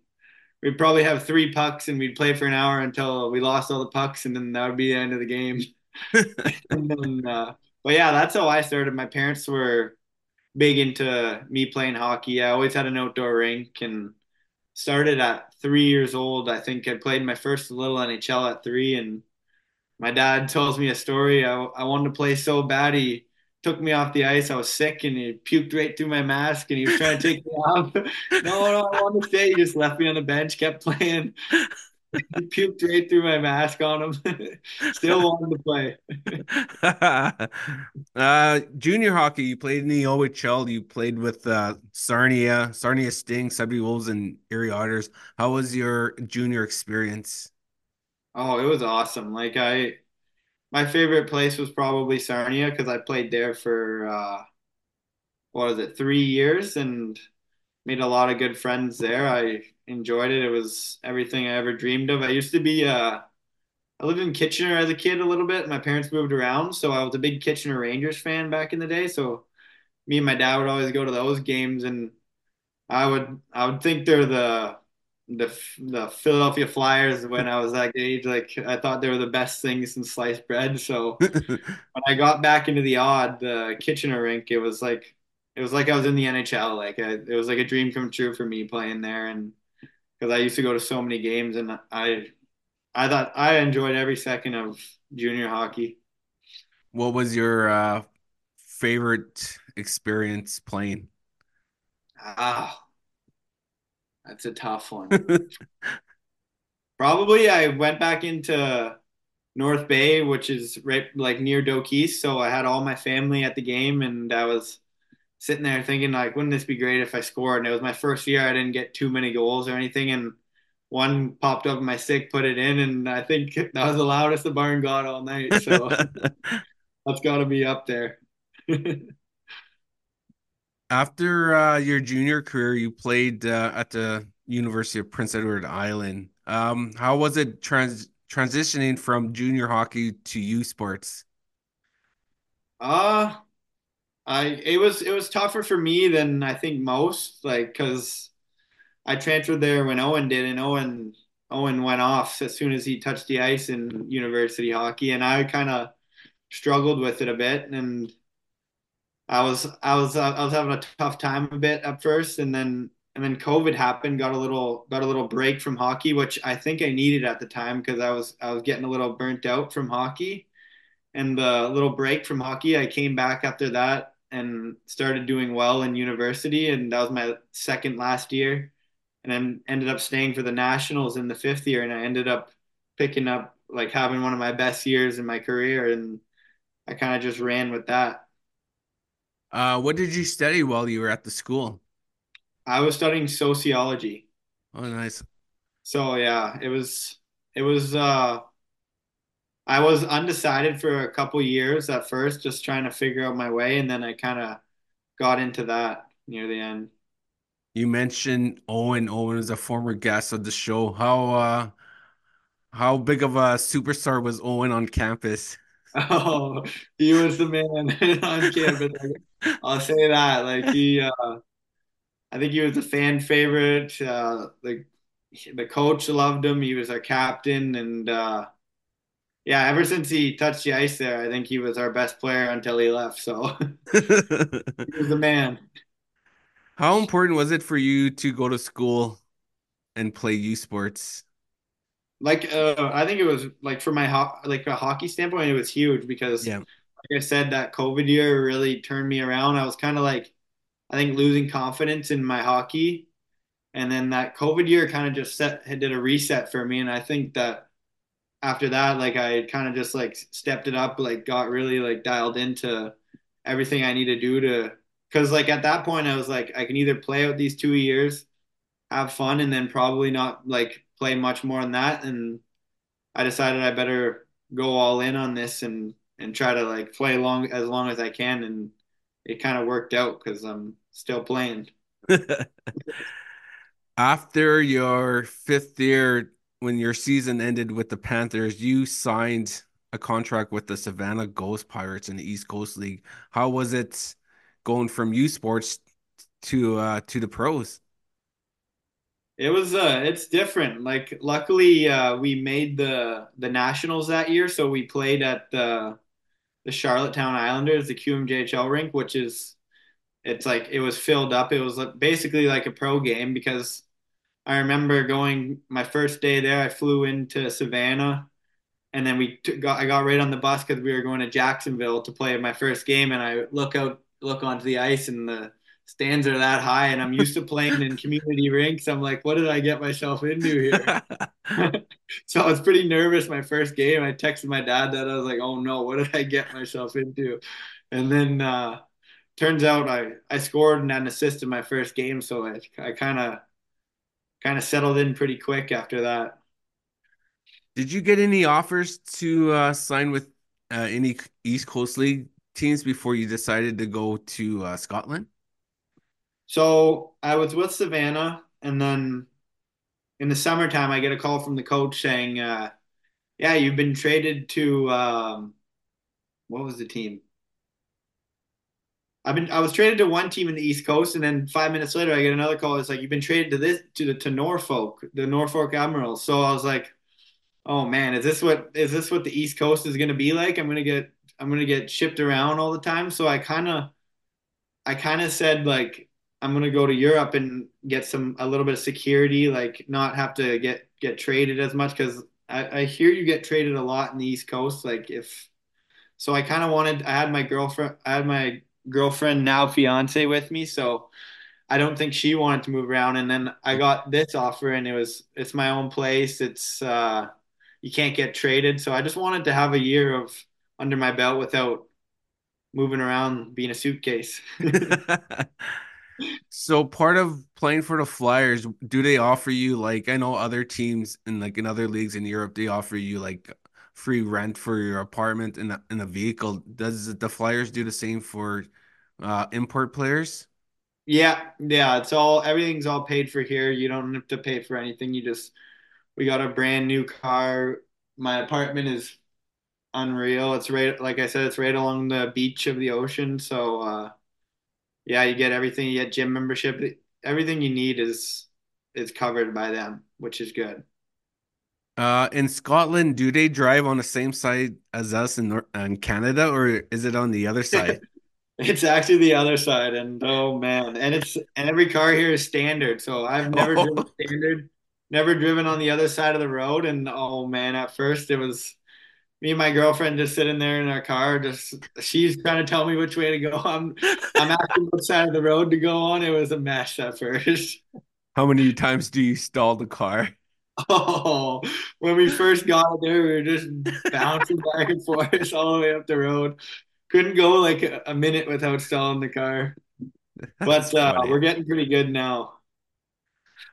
we'd probably have three pucks, and we'd play for an hour until we lost all the pucks, and then that would be the end of the game. <laughs> And then, uh, but yeah, that's how I started. My parents were big into me playing hockey. I always had an outdoor rink and started at three years old. I think I played my first little NHL at three, and my dad <laughs> tells me a story. I, I wanted to play so bad. He took me off the ice. I was sick, and he puked right through my mask, and he was trying to take me <laughs> off. no, no, I want to stay. He just left me on the bench, kept playing. He puked right through my mask on him. <laughs> Still <laughs> wanted to play. <laughs> uh, junior hockey, you played in the OHL, you played with uh, Sarnia, Sarnia Sting, Sudbury Wolves, and Erie Otters. How was your junior experience? Oh, it was awesome. Like I, my favorite place was probably Sarnia because I played there for uh, what was it, three years, and made a lot of good friends there. I enjoyed it. It was everything I ever dreamed of. I used to be uh I lived in Kitchener as a kid a little bit. My parents moved around, so I was a big Kitchener Rangers fan back in the day. So me and my dad would always go to those games, and I would I would think they're the the the Philadelphia Flyers when I was that age. Like I thought they were the best thing since sliced bread. So <laughs> when I got back into the odd the Kitchener rink, it was like it was like I was in the NHL. Like I, it was like a dream come true for me playing there, and because I used to go to so many games, and I I thought I enjoyed every second of junior hockey. What was your uh, favorite experience playing? Ah, that's a tough one. <laughs> Probably I went back into North Bay, which is right like near Dokis I had all my family at the game, and I was sitting there thinking like, wouldn't this be great if I scored? And it was my first year. I didn't get too many goals or anything, and one popped up in my stick, put it in, and I think <laughs> that was the loudest the barn got all night. So <laughs> that's got to be up there. <laughs> After uh, your junior career, you played uh, at the University of Prince Edward Island. Um, how was it trans transitioning from junior hockey to U Sports? Uh I it was it was tougher for me than I think most, like because I transferred there when Owen did, and Owen Owen went off as soon as he touched the ice in university hockey, and I kind of struggled with it a bit, and I was I was I was having a tough time a bit at first, and then and then COVID happened, got a little got a little break from hockey, which I think I needed at the time because I was I was getting a little burnt out from hockey, and the little break from hockey, I came back after that and started doing well in university, and that was my second last year and then ended up staying for the nationals in the fifth year, and I ended up picking up like having one of my best years in my career, and I kind of just ran with that. Uh, what did you study while you were at the school? I was studying sociology. Oh, nice. So yeah, it was it was uh I was undecided for a couple years at first, just trying to figure out my way, and then I kind of got into that near the end. You mentioned Owen. Owen is a former guest of the show. How uh how big of a superstar was Owen on campus? <laughs> Oh, he was the man <laughs> on campus. <laughs> I'll say that. Like he, uh, I think he was a fan favorite. Uh, the the coach loved him. He was our captain, and uh, yeah, ever since he touched the ice there, I think he was our best player until he left. So <laughs> <laughs> he was the man. How important was it for you to go to school and play U Sports? Like, uh, I think it was like for my ho like a hockey standpoint, it was huge because, Yeah. like I said, that COVID year really turned me around. I was kind of like, I think losing confidence in my hockey, and then that COVID year kind of just set did a reset for me. And I think that after that, like I kind of just like stepped it up, like got really like dialed into everything I need to do to, because like at that point I was like, I can either play out these two years, have fun, and then probably not like play much more than that. And I decided I better go all in on this and and try to like play long as long as I can. And it kind of worked out because I'm still playing. <laughs> After your fifth year, when your season ended with the Panthers, you signed a contract with the Savannah Ghost Pirates in the East Coast League. How was it going from U Sports to uh to the pros? It was uh it's different. Like luckily uh we made the the nationals that year, so we played at the the Charlottetown Islanders, the QMJHL rink, which is it's like it was filled up. It was basically like a pro game because I remember going my first day there, I flew into Savannah and then we t got I got right on the bus because we were going to Jacksonville to play my first game and I look out look onto the ice and the stands are that high, and I'm used to playing in community rinks. I'm like, what did I get myself into here? <laughs> <laughs> so I was pretty nervous my first game. I texted my dad that I was like, oh no, what did I get myself into? And then uh, turns out I I scored and had an assist in my first game, so I I kind of kind of settled in pretty quick after that. Did you get any offers to uh, sign with uh, any East Coast League teams before you decided to go to uh, Scotland? So I was with Savannah, and then in the summertime, I get a call from the coach saying, uh, "Yeah, you've been traded to um, what was the team? I've been I was traded to one team in the East Coast, and then five minutes later, I get another call. It's like you've been traded to this to the to Norfolk, the Norfolk Admirals. So I was like, oh man, is this what is this what the East Coast is going to be like? I'm gonna get I'm gonna get shipped around all the time. So I kind of I kind of said like I'm gonna go to Europe and get some a little bit of security, like not have to get get traded as much because I, I hear you get traded a lot in the East Coast. Like if so, I kind of wanted I had my girlfriend I had my girlfriend now fiance with me, so I don't think she wanted to move around. And then I got this offer, and it was it's my own place. It's uh, you can't get traded, so I just wanted to have a year of under my belt without moving around being a suitcase. <laughs> So part of playing for the Flyers, do they offer you like I know other teams in like in other leagues in Europe, they offer you like free rent for your apartment in a in a vehicle. Does the Flyers do the same for uh import players? Yeah, yeah, it's all everything's all paid for here. You don't have to pay for anything. You just we got a brand new car. My apartment is unreal. It's right, like I said, it's right along the beach of the ocean. So uh yeah, you get everything. You get gym membership. Everything you need is is covered by them, which is good. Uh in Scotland, do they drive on the same side as us in Nor in Canada, or is it on the other <laughs> side? It's actually the other side, and oh man, and it's and every car here is standard. So I've <laughs> never driven Oh, standard, never driven on the other side of the road, and oh man, at first it was me and my girlfriend just sitting there in our car, just she's trying to tell me which way to go. <laughs> I'm I'm asking which side of the road to go on. It was a mess at first. how many times do you stall the car? Oh, when we first got there, we were just bouncing <laughs> back and forth all the way up the road. Couldn't go like a, a minute without stalling the car. But uh, we're getting pretty good now.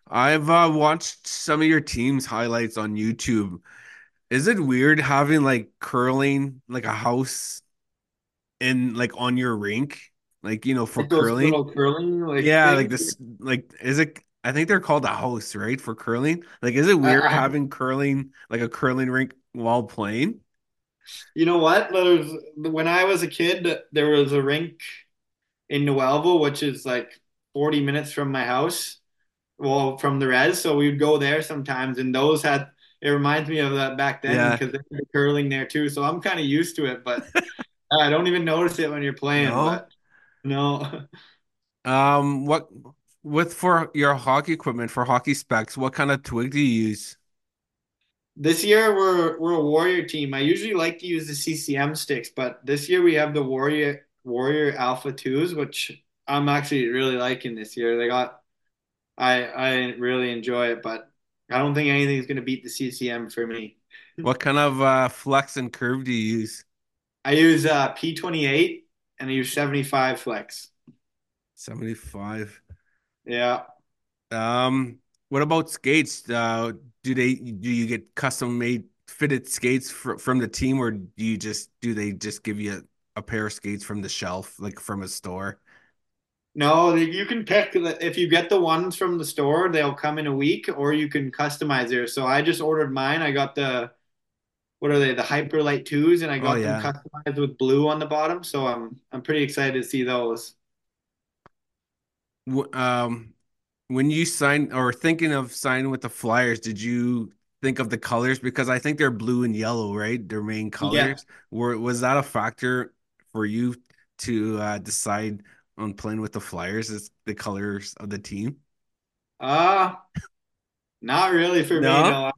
I've uh, watched some of your team's highlights on YouTube. Is it weird having like curling, like a house in like on your rink, like you know for curling? little curling like Yeah, like this, like is it? I think they're called a house, right? For curling. Like, is it weird I, having curling, like a curling rink while playing? you know what? There's, when I was a kid, there was a rink in Noelville, which is like 40 minutes from my house. Well, from the res, so we would go there sometimes, and those had. It reminds me of that back then Yeah. because they had curling there too. So I'm kind of used to it, but I don't even notice it when you're playing. No. But no. <laughs> Um, what with for your hockey equipment for hockey specs? What kind of twig do you use? This year we're we're a Warrior team. I usually like to use the CCM sticks, but this year we have the Warrior Warrior Alpha 2s, which I'm actually really liking this year. They got I I really enjoy it, but I don't think anything's gonna beat the CCM for me. What kind of uh flex and curve do you use? I use uh P28 and I use 75 flex. 75. Yeah. Um, what about skates? Uh, do they do you get custom made fitted skates fr from the team, or do you just do they just give you a, a pair of skates from the shelf, like from a store? No, you can pick the, if you get the ones from the store, they'll come in a week, or you can customize there. So I just ordered mine. I got the what are they, the Hyperlite twos, and I Oh got them customized with blue on the bottom. So I'm I'm pretty excited to see those. Um, when you signed or thinking of signing with the Flyers, did you think of the colors? Because I think they're blue and yellow, right? Their main Yeah. colors. Were was that a factor for you to uh, decide on playing with the Flyers as the colors of the team? Uh not really for me. No? No, I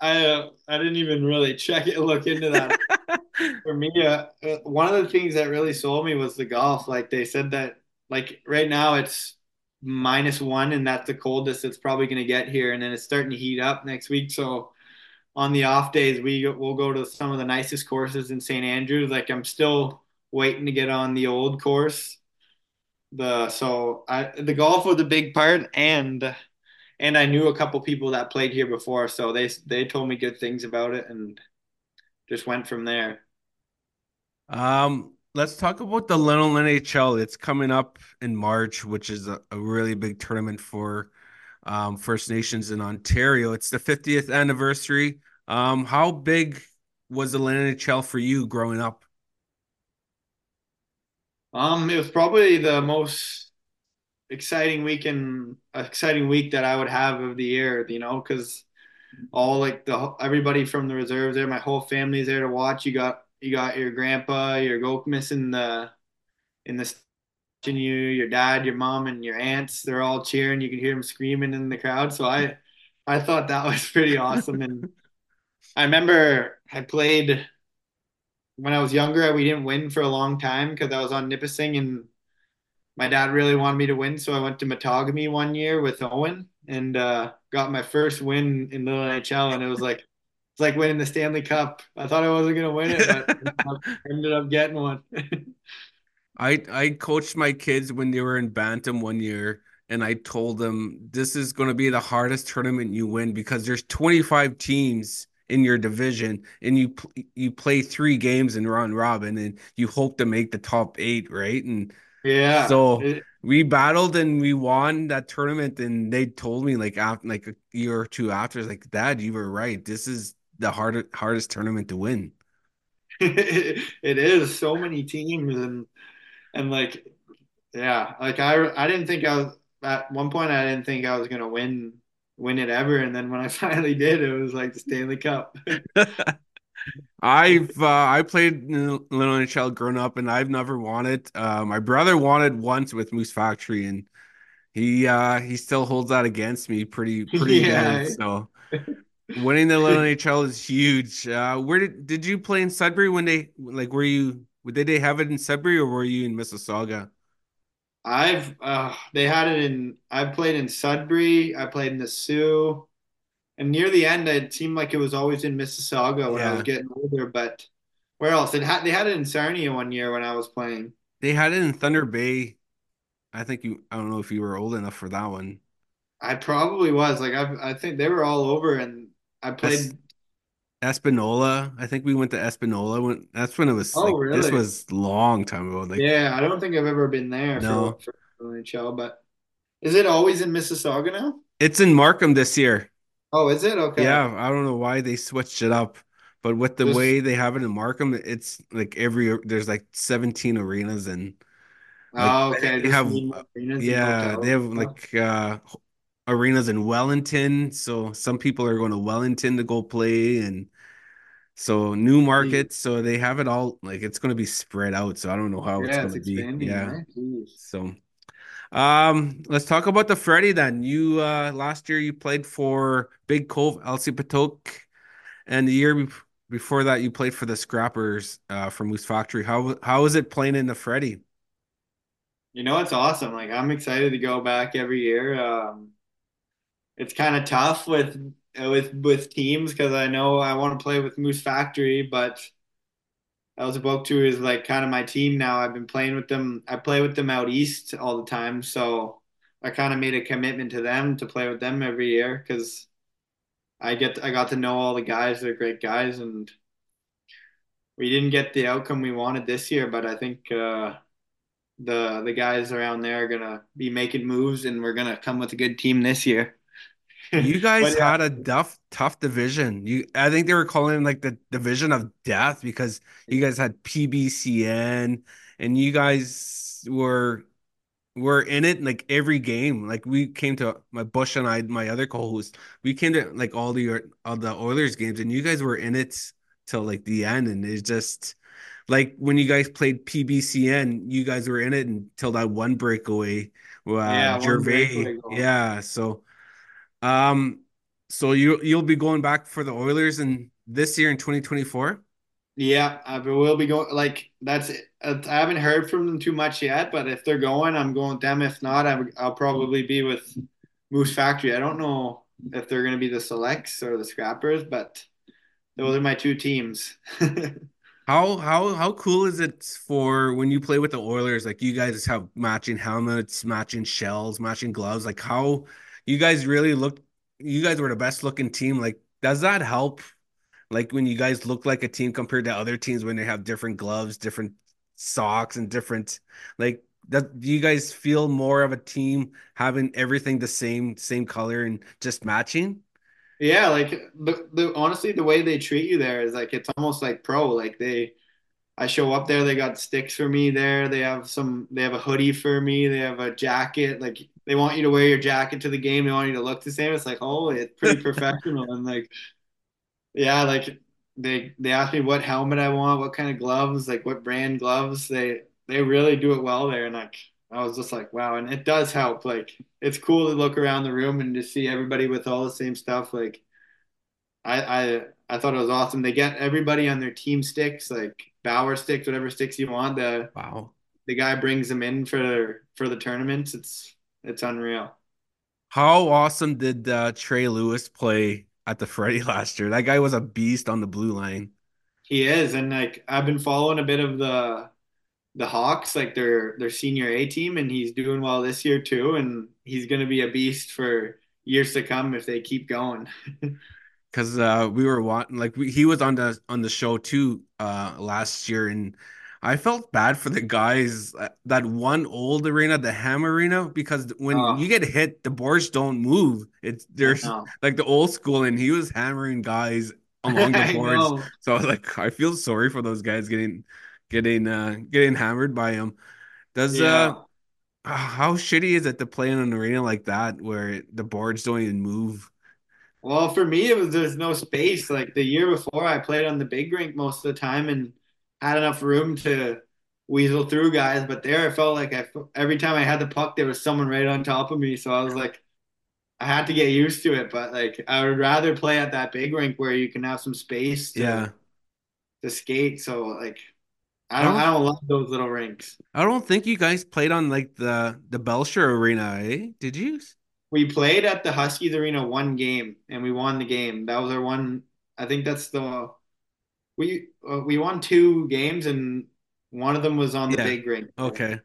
I, uh, I didn't even really check it, look into that. <laughs> For me, uh, uh, one of the things that really sold me was the golf. Like they said that like right now it's minus one, and that's the coldest it's probably going to get here, and then it's starting to heat up next week. So on the off days, we we'll go to some of the nicest courses in St. Andrews. Like I'm still waiting to get on the old course. The so I the golf was a big part, and and I knew a couple people that played here before, so they they told me good things about it, and just went from there. Um, let's talk about the Little NHL. It's coming up in March, which is a, a really big tournament for um, First Nations in Ontario. It's the 50th anniversary. Um, how big was the NHL for you growing up? Um, it was probably the most exciting weekend, exciting week that I would have of the year, you know, because all like the everybody from the reserves there, my whole family's there to watch. You got you got your grandpa, your Gokmas in the in the watching you, your dad, your mom, and your aunts. They're all cheering. You can hear them screaming in the crowd. So I I thought that was pretty awesome. And I remember I played when I was younger. We didn't win for a long time because I was on Nipissing and my dad really wanted me to win. So I went to Matagami one year with Owen and uh, got my first win in the NHL. And it was like it's like winning the Stanley Cup. I thought I wasn't gonna win it, but <laughs> I ended up getting one. <laughs> I I coached my kids when they were in Bantam one year, and I told them this is going to be the hardest tournament you win because there's 25 teams in your division, and you you play three games in round robin, and you hope to make the top eight, right? And yeah, so it, we battled and we won that tournament, and they told me like after like a year or two after, like, Dad, you were right. This is the hardest hardest tournament to win. <laughs> it is so many teams and and like yeah, like I I didn't think I was at one point I didn't think I was gonna win win it ever, and then when I <laughs> finally did, it was like the Stanley Cup. <laughs> I've uh, I played Little NHL growing up, and I've never won it. Uh, my brother wanted once with Moose Factory, and he uh, he still holds that against me pretty pretty yeah. good. So winning the <laughs> Little NHL is huge. Uh, where did did you play in Sudbury when they like were you did they have it in Sudbury or were you in Mississauga? I've uh, they had it in I played in Sudbury, I played in the Soo, and near the end it seemed like it was always in Mississauga when I was getting older, but where else? It had they had it in Sarnia one year when I was playing. they had it in Thunder Bay. I think you. I don't know if you were old enough for that one. I probably was like I I think they were all over and I Es played Espanola. I think we went to Espanola when that's when it was Oh like this was long time ago. Like Yeah, I don't think I've ever been there for no, for NHL, but is it always in Mississauga now? it's in Markham this year. Oh, is it? Okay. Yeah, I don't know why they switched it up, but with the Just way they have it in Markham, it's like every there's like 17 arenas and like oh, okay, they just have need arenas and yeah, they have like uh arenas in Wellington, so some people are going to Wellington to go play and so new markets, so they have it all like it's going to be spread out, so I don't know how it's Yeah, going it's to be. Yeah. Jeez. So um let's talk about the Freddie then. You uh last year you played for Big Cove, Elsipogtog, and the year be before that you played for the Scrappers uh from Moose Factory. How how is it playing in the Freddie? You know, it's awesome. Like I'm excited to go back every year. Um, it's kind of tough with with with teams because I know I want to play with Moose Factory, but El Two is like kind of my team now. I've been playing with them. I play with them out east all the time, so I kind of made a commitment to them to play with them every year because I get I got to know all the guys. They're great guys, and we didn't get the outcome we wanted this year, but I think uh, the the guys around there are gonna be making moves, and we're gonna come with a good team this year. You <laughs> guys But had a tough, tough division. You, I think they were calling it like the division of death because you guys had PBCN and you guys were were in it like every game. Like we came to my Bush and I, my other co-host, we came to like all the all the Oilers games, and you guys were in it till like the end. And it's just like when you guys played PBCN, you guys were in it until that one breakaway, uh, yeah, Gervais. breakaway. Yeah, so. Um, so you you'll be going back for the Oilers in this year in 2024? Yeah, I will be going. Like that's it. Uh, I haven't heard from them too much yet, but if they're going, I'm going with them. If not, I, I'll probably be with Moose Factory. I don't know if they're going to be the Selects or the Scrappers, but those are my two teams. <laughs> How how how cool is it for when you play with the Oilers? Like you guys have matching helmets, matching shells, matching gloves. Like how you guys really look you guys were the best looking team. Like does that help? Like when you guys look like a team compared to other teams when they have different gloves, different socks, and different like that do you guys feel more of a team having everything the same same color and just matching? Yeah, like the, the honestly, the way they treat you there is like it's almost like pro. Like they, I show up there, they got sticks for me there. They have some, they have a hoodie for me. They have a jacket. Like they want you to wear your jacket to the game. They want you to look the same. It's like, oh, it's pretty <laughs> professional. And like, yeah, like they they asked me what helmet I want, what kind of gloves, like what brand gloves. They they really do it well there. And like I was just like, wow. And it does help. Like it's cool to look around the room and to see everybody with all the same stuff. Like I, I I thought it was awesome. They get everybody on their team sticks, like Bauer sticks, whatever sticks you want. The Wow. the guy brings them in for for the tournaments. It's it's unreal. How awesome did uh, Trey Lewis play at the Freddie <laughs> last year? That guy was a beast on the blue line. He is, and like I've been following a bit of the the Hawks, like their their senior A team, and he's doing well this year too. And he's going to be a beast for years to come if they keep going. <laughs> because uh, we were wanting like we, he was on the on the show too uh, last year, and I felt bad for the guys uh, that one old arena, the Ham Arena, because when you Oh, get hit, the boards don't move. It's there's like the old school, and he was hammering guys <laughs> along the boards. So I was like, I feel sorry for those guys getting getting uh getting hammered by him. Does uh how shitty is it to play in an arena like that where the boards don't even move? Well, for me, it was there's no space. Like the year before, I played on the big rink most of the time and had enough room to weasel through guys. But there, I felt like I every time I had the puck, there was someone right on top of me. So I was like, I had to get used to it. But like, I would rather play at that big rink where you can have some space to Yeah. to skate. So like, I I don't don't I don't love those little rinks. I don't think you guys played on like the the Belcher Arena, eh? Did you? We played at the Huskies Arena one game and we won the game. That was our one. I think that's the We uh, we won two games and one of them was on the Yeah. big rink. Okay.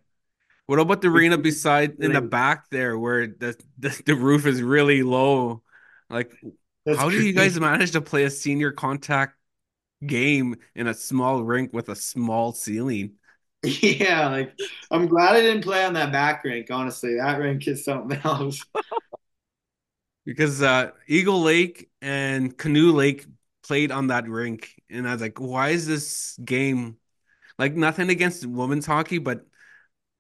What about the arena beside in the back there where the the, the roof is really low? Like, that's how do you guys manage to play a senior contact game in a small rink with a small ceiling? <laughs> Yeah, like I'm glad I didn't play on that back rink, honestly. That rink is something <laughs> else. Because uh Eagle Lake and Canoe Lake played on that rink, and I was like, why is this game like nothing against women's hockey, but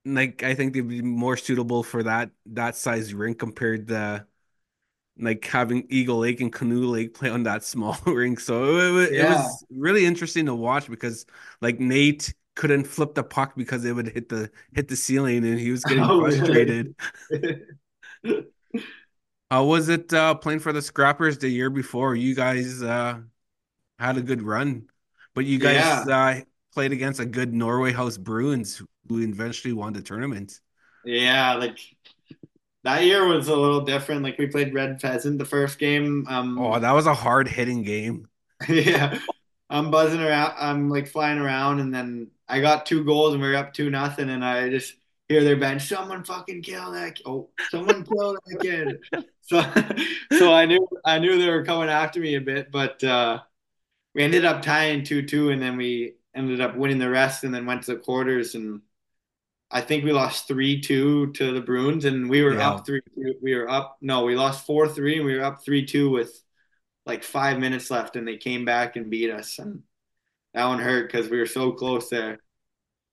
like I think they'd be more suitable for that that size rink compared to like having Eagle Lake and Canoe Lake play on that <laughs> small rink. So it, it Yeah. was really interesting to watch because like Nate couldn't flip the puck because it would hit the hit the ceiling and he was getting <laughs> Oh, frustrated. <laughs> How was it uh playing for the Scrappers the year before? You guys uh had a good run, but you guys Yeah. uh played against a good Norway House Bruins who eventually won the tournament. Yeah, like that year was a little different. Like we played Red Pheasant the first game. Oh, Um that was a hard hitting game. <laughs> Yeah, I'm buzzing around. I'm like flying around, and then I got two goals, and we are up two nothing, and I just hear their bench, someone fucking kill that. ki- Oh, someone kill that kid. <laughs> So, <laughs> so I knew I knew they were coming after me a bit, but uh, we ended up tying two two, and then we ended up winning the rest, and then went to the quarters, and I think we lost three two to the Bruins, and we were Yeah. up three. We were up. No, we lost four three, and we were up three two with like five minutes left and they came back and beat us. And that one hurt because we were so close there.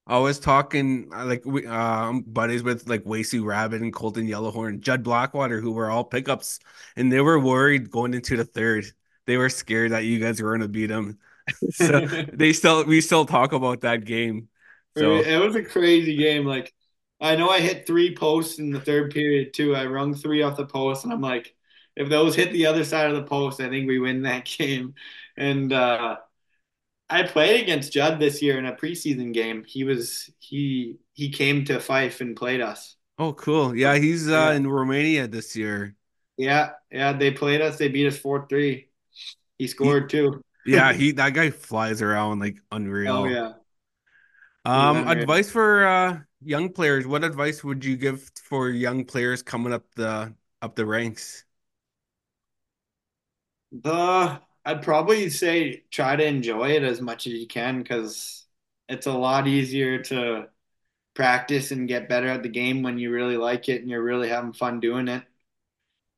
I was talking uh, like we um buddies with like Wacey Rabbit and Colton Yellowhorn, Judd Blackwater, who were all pickups, and they were worried going into the third. They were scared that you guys were going to beat them. <laughs> So <laughs> they still we still talk about that game. So It was a crazy game. Like, I know I hit three posts in the third period too. I rung three off the post, and I'm like, if those hit the other side of the post, I think we win that <laughs> game. And uh, I played against Judd this year in a preseason game. He was he he came to Fife and played us. Oh, cool. Yeah, he's uh, in Romania this year. Yeah, yeah, they played us. They beat us 4-3. He scored too. <laughs> Yeah, he <laughs> that guy flies around like unreal. Oh yeah. Um, unreal. advice for uh young players. What advice would you give for young players coming up the up the ranks? The I'd probably say try to enjoy it as much as you can because it's a lot easier to practice and get better at the game when you really like it and you're really having fun doing it.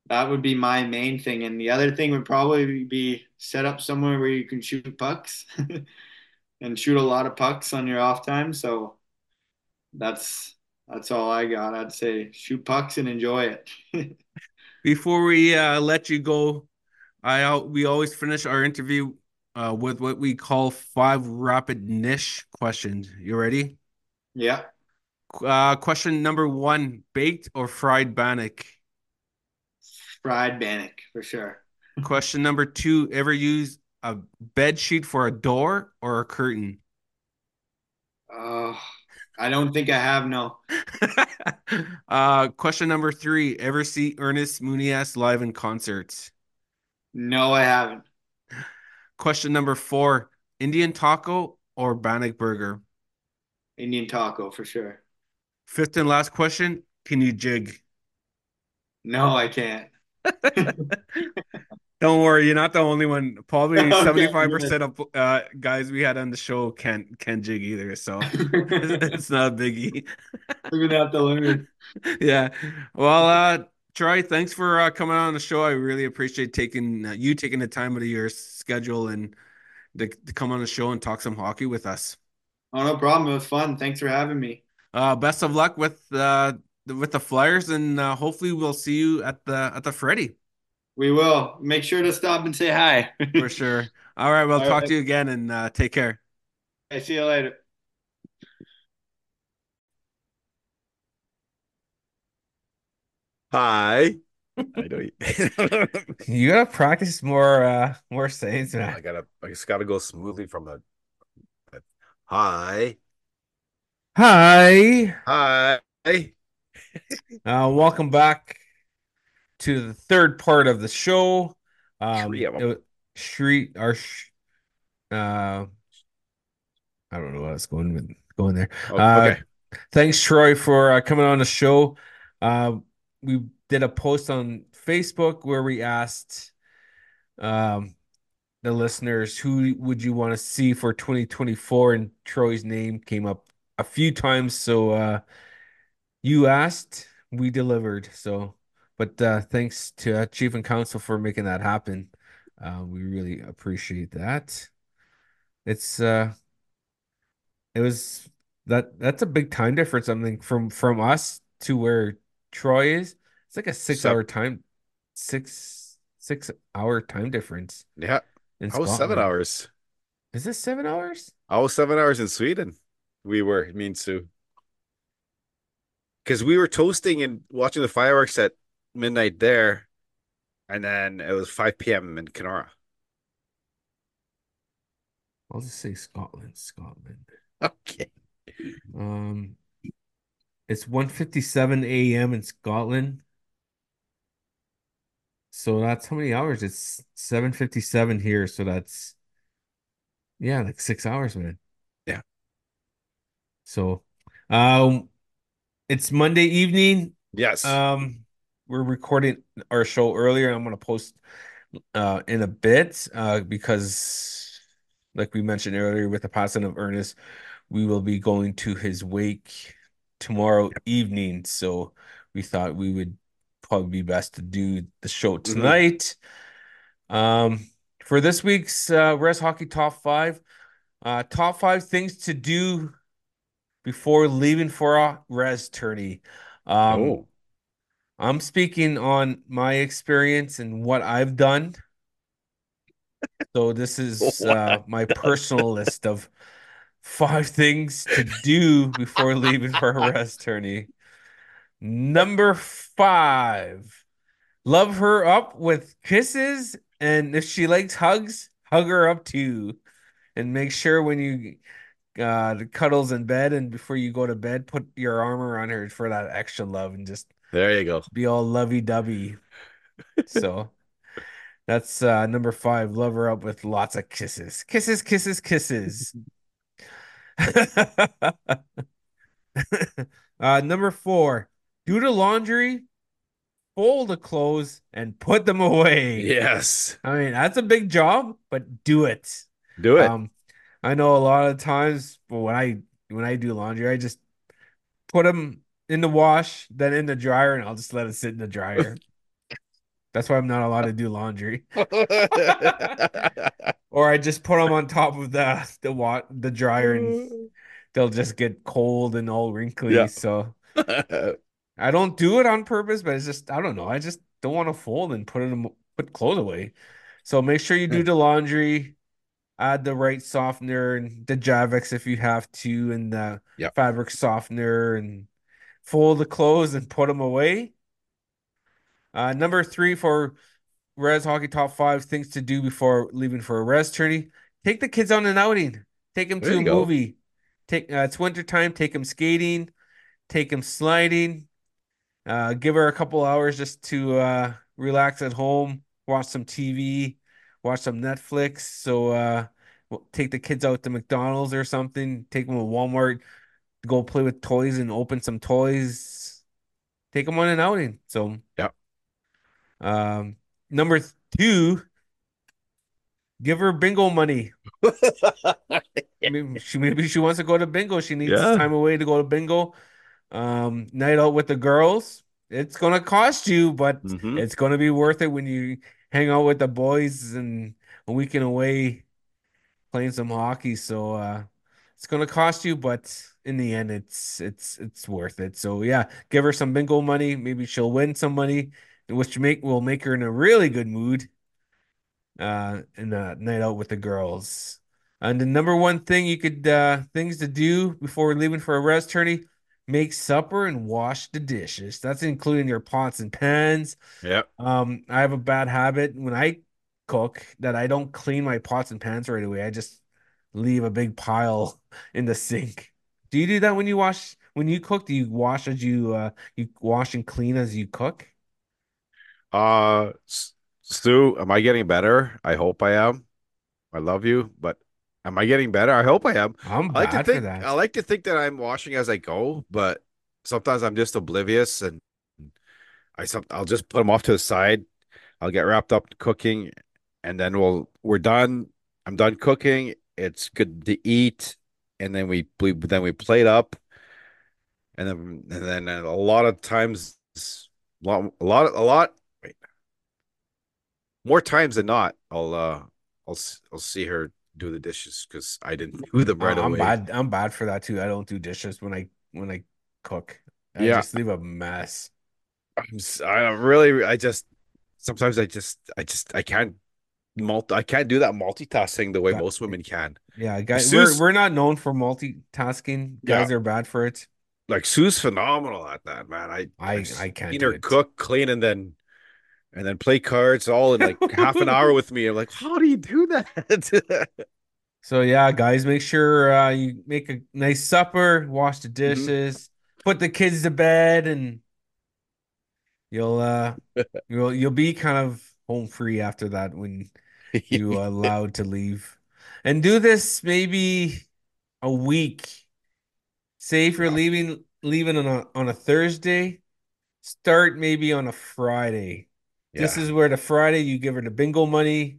That would be my main thing. And the other thing would probably be set up somewhere where you can shoot pucks <laughs> and shoot a lot of pucks on your off time. So that's that's all I got. I'd say shoot pucks and enjoy it. <laughs> Before we uh let you go, I we always finish our interview uh with what we call five rapid niche questions. You ready? Yeah. Uh question number one, baked or fried bannock? Fried bannock for sure. Question number two, ever use a bed sheet for a door or a curtain? Uh, I don't think I have no. <laughs> uh, question number three, ever see Ernest Monias live in concerts? No, I haven't. Question number four, Indian taco or bannock burger? Indian taco for sure. Fifth and last question, can you jig? No, I can't. <laughs> Don't worry, you're not the only one. Probably <laughs> 75% of uh, guys we had on the show can't can jig either, so <laughs> it's not a biggie. We're gonna have to learn. Yeah. Well, uh, Troy, thanks for uh, coming on the show. I really appreciate taking uh, you taking the time out of your schedule and to, to come on the show and talk some hockey with us. Oh, no problem. It was fun. Thanks for having me. Uh, best of luck with uh the- with the Flyers, and uh, hopefully we'll see you at the at the Freddy We will. Make sure to stop and say hi. for sure. All right, we'll <laughs> All talk right. to you again, and uh, take care. I see you later. Hi. <laughs> I know you. <laughs> You gotta practice more uh more sayings, I gotta, I just gotta go smoothly from the. Hi. Hi. Hi. <laughs> Uh, welcome back to the third part of the show. Um, Three of 'em. it Shri, our, sh- uh, I don't know what I was going with going there. Oh, Uh, okay. Thanks, Troy, for uh, coming on the show. Uh, we did a post on Facebook where we asked um, the listeners who would you want to see for 2024, and Troy's name came up a few times. So uh, you asked, we delivered. So, but uh, thanks to uh, Chief and Council for making that happen. Uh, we really appreciate that. It's uh, it was that that's a big time difference. I think from from us to where Troy is. It's like a six hour time, six six hour time difference Yeah. I was seven hours. Is this seven hours? I was seven hours in Sweden. We were, me and Sue. Because we were toasting and watching the fireworks at midnight there. And then it was 5 p.m. in Kenora. I'll just say Scotland, Scotland. <laughs> Okay. Um, it's 1:57 a.m. in Scotland. So that's how many hours? It's 7:57 here, so that's yeah, like six hours, man. Yeah. So, um, it's Monday evening. Yes. Um, we're recording our show earlier. I'm gonna post uh in a bit uh because like we mentioned earlier with the passing of Ernest, we will be going to his wake tomorrow evening. So we thought we would probably be best to do the show tonight. Um, for this week's uh, Rez Hockey Top Five, uh, top five things to do before leaving for a res tourney. Um, oh, I'm speaking on my experience and what I've done. So this is <laughs> uh, my personal list of five things to do before leaving for a rest tourney. Number five, love her up with kisses, and if she likes hugs, hug her up too. and make sure when you uh cuddles in bed and before you go to bed, put your arm around her for that extra love and just There you go. be all lovey-dovey. So that's uh number five. Love her up with lots of kisses. Kisses, kisses, kisses. <laughs> Uh number four, do the laundry, fold the clothes, and put them away. Yes. I mean, that's a big job, but do it. Do it. Um, I know a lot of times when I when I do laundry, I just put them in the wash, then in the dryer, and I'll just let it sit in the dryer. <laughs> That's why I'm not allowed to do laundry. <laughs> <laughs> Or I just put them on top of the the wa the dryer, and <laughs> they'll just get cold and all wrinkly. Yeah. So I don't do it on purpose, but it's just I don't know. I just don't want to fold and put them put clothes away. So make sure you do hmm. the laundry, add the right softener and the Javex if you have to, and the Yeah. fabric softener, and fold the clothes and put them away. Uh, number three for Rez Hockey Top Five things to do before leaving for a Rez tourney. Take the kids on an outing. Take them There to a go. movie. Take uh, it's winter time. Take them skating. Take them sliding. Uh, give her a couple hours just to uh, relax at home, watch some TV, watch some Netflix. So uh, we'll take the kids out to McDonald's or something. Take them to Walmart, go play with toys and open some toys. Take them on an outing. So Yeah. Um, number two, give her bingo money. <laughs> I mean, she maybe she wants to go to bingo. She needs Yeah. time away to go to bingo. Um, night out with the girls. It's gonna cost you, but Mhm. it's gonna be worth it when you hang out with the boys and a weekend away playing some hockey. So uh it's gonna cost you, but in the end it's it's it's worth it. So yeah, give her some bingo money. Maybe she'll win some money, which make will make her in a really good mood uh in a night out with the girls. And the number one thing you could uh things to do before leaving for a rez tourney, make supper and wash the dishes. That's including your pots and pans. Yeah. Um, I have a bad habit when I cook that I don't clean my pots and pans right away. I just leave a big pile <laughs> in the sink. Do you do that when you wash when you cook? Do you wash as you uh you wash and clean as you cook? Uh, Stu, am I getting better? I hope I am. I love you, but am I getting better? I hope I am. I'm I like to think that. I like to think that I'm washing as I go, but sometimes I'm just oblivious and I some I'll just put them off to the side. I'll get wrapped up cooking, and then we'll we're done. I'm done cooking. It's good to eat, and then we, we then we plate up, and then and then a lot of times, a lot a lot a lot. More times than not, I'll uh I'll I'll see her do the dishes because I didn't <laughs> do them right Uh, I'm away. bad. I'm bad for that too. I don't do dishes when I when I cook. I Yeah. just leave a mess. I'm I really I just sometimes I just I just I can't multi I can't do that multitasking the way That- most women can. Yeah, guys, we're we're not known for multitasking. Guys are bad for it. Like Sue's phenomenal at that, man. I I I've I can't seen do her it. cook, clean, and then and then play cards all in like half an hour with <laughs> me. I'm like, how do you do that? <laughs> So yeah, guys, make sure uh, you make a nice supper, wash the Mm-hmm. dishes, put the kids to bed, and you'll uh <laughs> you'll you'll be kind of home free after that when you are allowed to leave. And do this maybe a week. Say if you're leaving leaving on a on a Thursday, start maybe on a Friday. This is where the Friday you give her the bingo money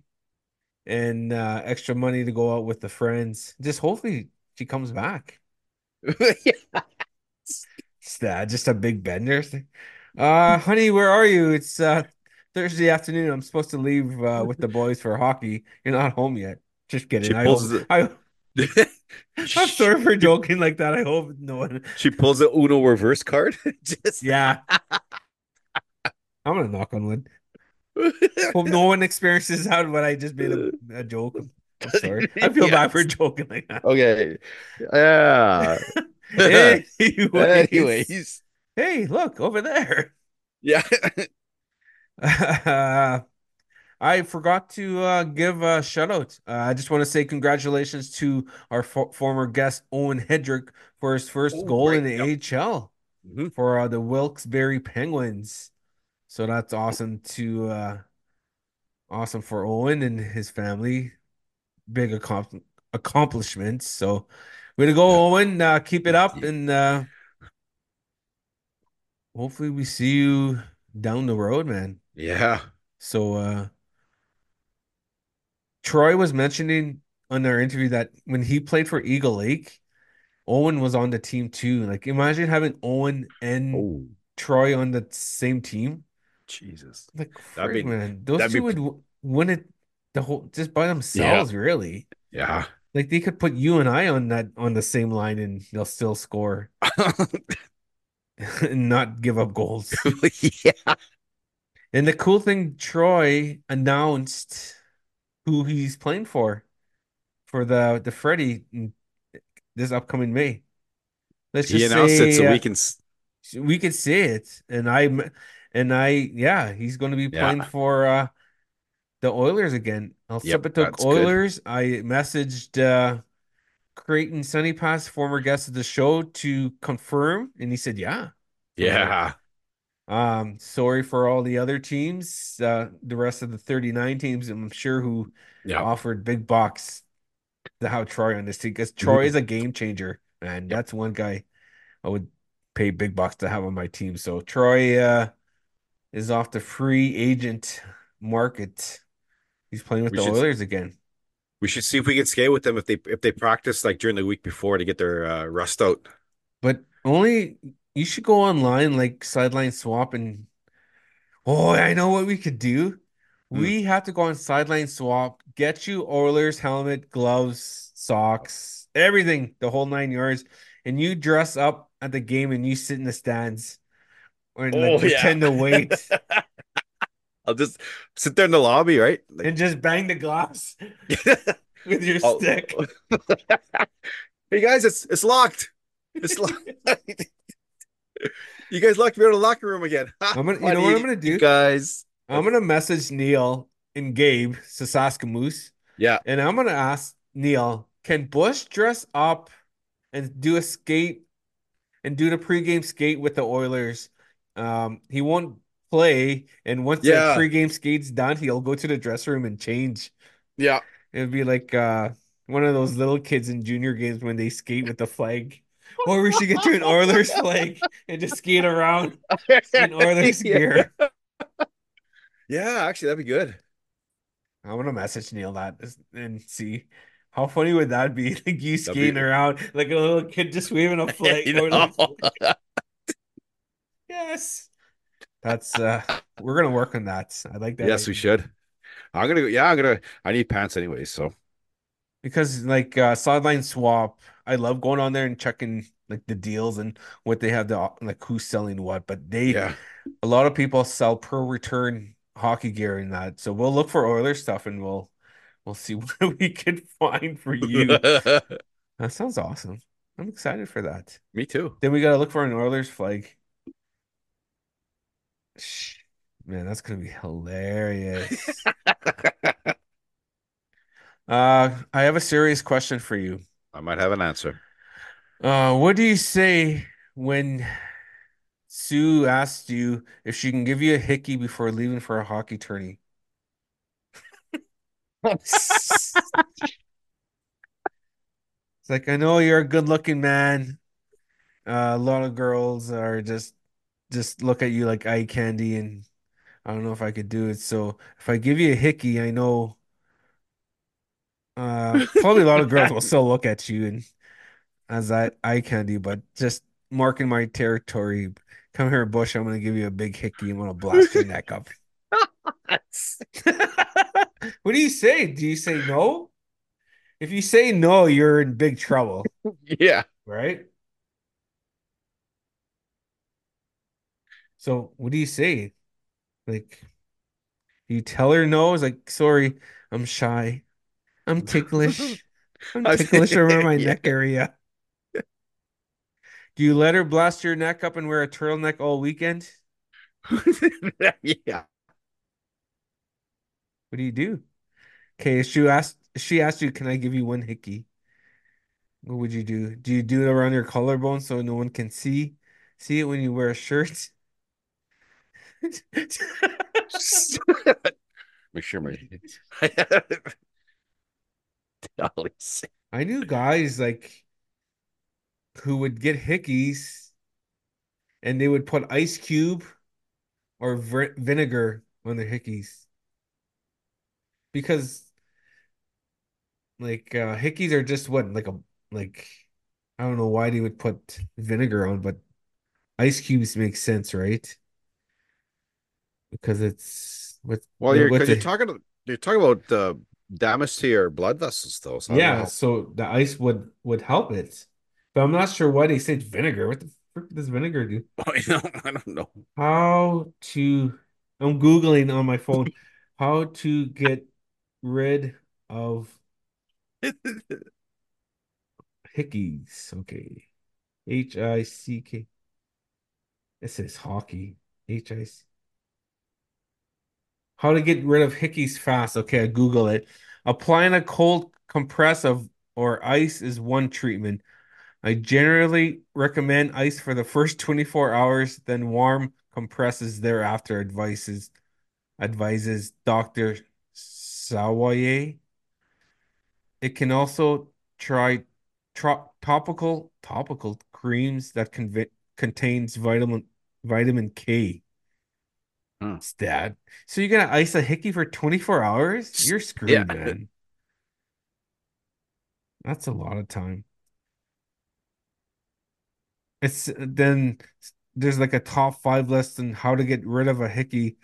and uh, extra money to go out with the friends. Just hopefully she comes back. <laughs> Just, uh, just a big bender. Uh, honey, where are you? It's uh Thursday afternoon. I'm supposed to leave uh, with the boys for hockey. You're not home yet. Just kidding. I hope, the- I, <laughs> I'm sorry for joking like that. I hope no one. She pulls the Uno reverse card. <laughs> Just Yeah. I'm gonna knock on wood. Hope no <laughs> one experiences that when I just made a, a joke. I'm sorry. I feel bad for joking like that. Okay. <laughs> Yeah. Anyways, <laughs> Anyways. hey, look over there. Yeah. Uh, I forgot to uh, give a shout out. Uh, I just want to say congratulations to our fo former guest Owen Headrick for his first Oh, goal right. in the Yep. AHL Mhm. for uh, the Wilkes-Barre Penguins. So that's awesome to uh, awesome for Owen and his family. Big accom accomplishments. So way to go, Yeah. Owen. Uh, keep it up and uh, hopefully we see you down the road, man. Yeah. So uh Troy was mentioning on our interview that when he played for Eagle Lake, Owen was on the team too. Like imagine having Owen and Oh, Troy on the same team. Jesus. Like That'd be- man, those that'd two be- would win it the whole just by themselves, really. Yeah. Like they could put you and I on that on the same line and they'll still score <laughs> and not give up goals. <laughs> yeah. And the cool thing, Troy announced who he's playing for for the the Freddie in this upcoming May. Let's He just announced it so say we uh, can. we could say it, and I and I yeah, he's going to be Yeah. playing for uh the Oilers again. El Yep, Sepulveda that's good. Oilers. I messaged uh Creighton Sunny Pass, former guest of the show, to confirm, and he said yeah. Yeah. Um, sorry for all the other teams, uh, the rest of the 39 teams, I'm sure who Yeah. offered big bucks to have Troy on this team because. Troy is a game changer, and. That's one guy I would pay big bucks to have on my team. So Troy uh is off the free agent market. He's playing with We the should- Oilers again. We should see if we can skate with them if they if they practice like during the week before to get their uh, rust out. But only you should go online like sideline swap and oh, I know what we could do. Hmm. We have to go on sideline swap, get you Oilers helmet, gloves, socks, everything, the whole nine yards, and you dress up at the game and you sit in the stands and like Oh, yeah. pretend to wait <laughs> I'll just sit there in the lobby, right? Like, and just bang the glass <laughs> with your Oh. stick. <laughs> hey guys, it's it's locked. It's locked. you guys locked me out of the locker room again. I'm gonna, you know what I'm gonna do? You guys. I'm gonna message Neil and Gabe, Sasakamoose. Yeah. And I'm gonna ask Neil, can Bush dress up and do a skate and do the pregame skate with the Oilers? Um, he won't play, and once Yeah. the pregame skate's done, he'll go to the dressing room and change. Yeah. It'd be like uh one of those little kids in junior games when they skate with the flag. Or we should get you an Oilers <laughs> flag and just skate around in <laughs> Oilers yeah. gear. Yeah, actually, that'd be good. I'm gonna message Neil that and see how funny would that be? <laughs> Like you be- skating around like a little kid just waving a flag. You know? Like- yes. That's uh we're gonna work on that. I like that. Yes, we should. I'm gonna go. Yeah, I'm gonna. I need pants anyway, So Because like uh sideline swap, I love going on there and checking like the deals and what they have the like who's selling what. But they yeah, a lot of people sell pro return hockey gear in that. So we'll look for Oilers stuff and we'll we'll see <laughs> what we can find for you. <laughs> That sounds awesome. I'm excited for that. me too. Then we gotta look for an Oilers flag. Man, that's gonna be hilarious. <laughs> Uh, I have a serious question for you. I might have an answer. Uh, what do you say when Sue asked you if she can give you a hickey before leaving for a hockey tourney? <laughs> It's like, I know you're a good-looking man. Uh, a lot of girls are just just look at you like eye candy, and I don't know if I could do it. So if I give you a hickey, I know uh probably a lot of girls will still look at you and as that eye candy, but just marking my territory. Come here, Bush. I'm gonna give you a big hickey. I'm gonna blast your neck up. <laughs> What do you say? Do you say no? If you say no, you're in big trouble, <laughs> yeah. right? So what do you say? Like you tell her no, it's like, sorry, I'm shy. I'm <laughs> ticklish. I'm <laughs> ticklish around my <laughs> Yeah. neck area. Do you let her blast your neck up and wear a turtleneck all weekend? yeah. What do you do? Okay, she asked she asked you, can I give you one hickey? What would you do? Do you do it around your collarbone so no one can see see it when you wear a shirt? Make sure my I knew guys like who would get hickeys and they would put ice cube or vi- vinegar on their hickeys because like uh hickeys are just what like a like I don't know why they would put vinegar on, but ice cubes make sense, right? Because it's with well, you're with because you're talking you're talking about the damage to your blood vessels, though. So yeah, so the ice would would help it. But I'm not sure why they said vinegar. What the frick does vinegar do? <laughs> I don't, I don't know. How to I'm Googling on my phone <laughs> how to get rid of hickeys. Okay. H I C K. It says hockey. H I C. How to get rid of hickeys fast. Okay, I Google it. Applying a cold compress of or ice is one treatment. I generally recommend ice for the first 24 hours, then warm compresses thereafter, advises advises Dr. Sawyer. It can also try topical topical creams that conv contains vitamin vitamin K. Hmm. Stat. So you're gonna ice a hickey for 24 hours? You're Yeah. screwed, man. That's a lot of time. It's then there's like a top five list on how to get rid of a hickey.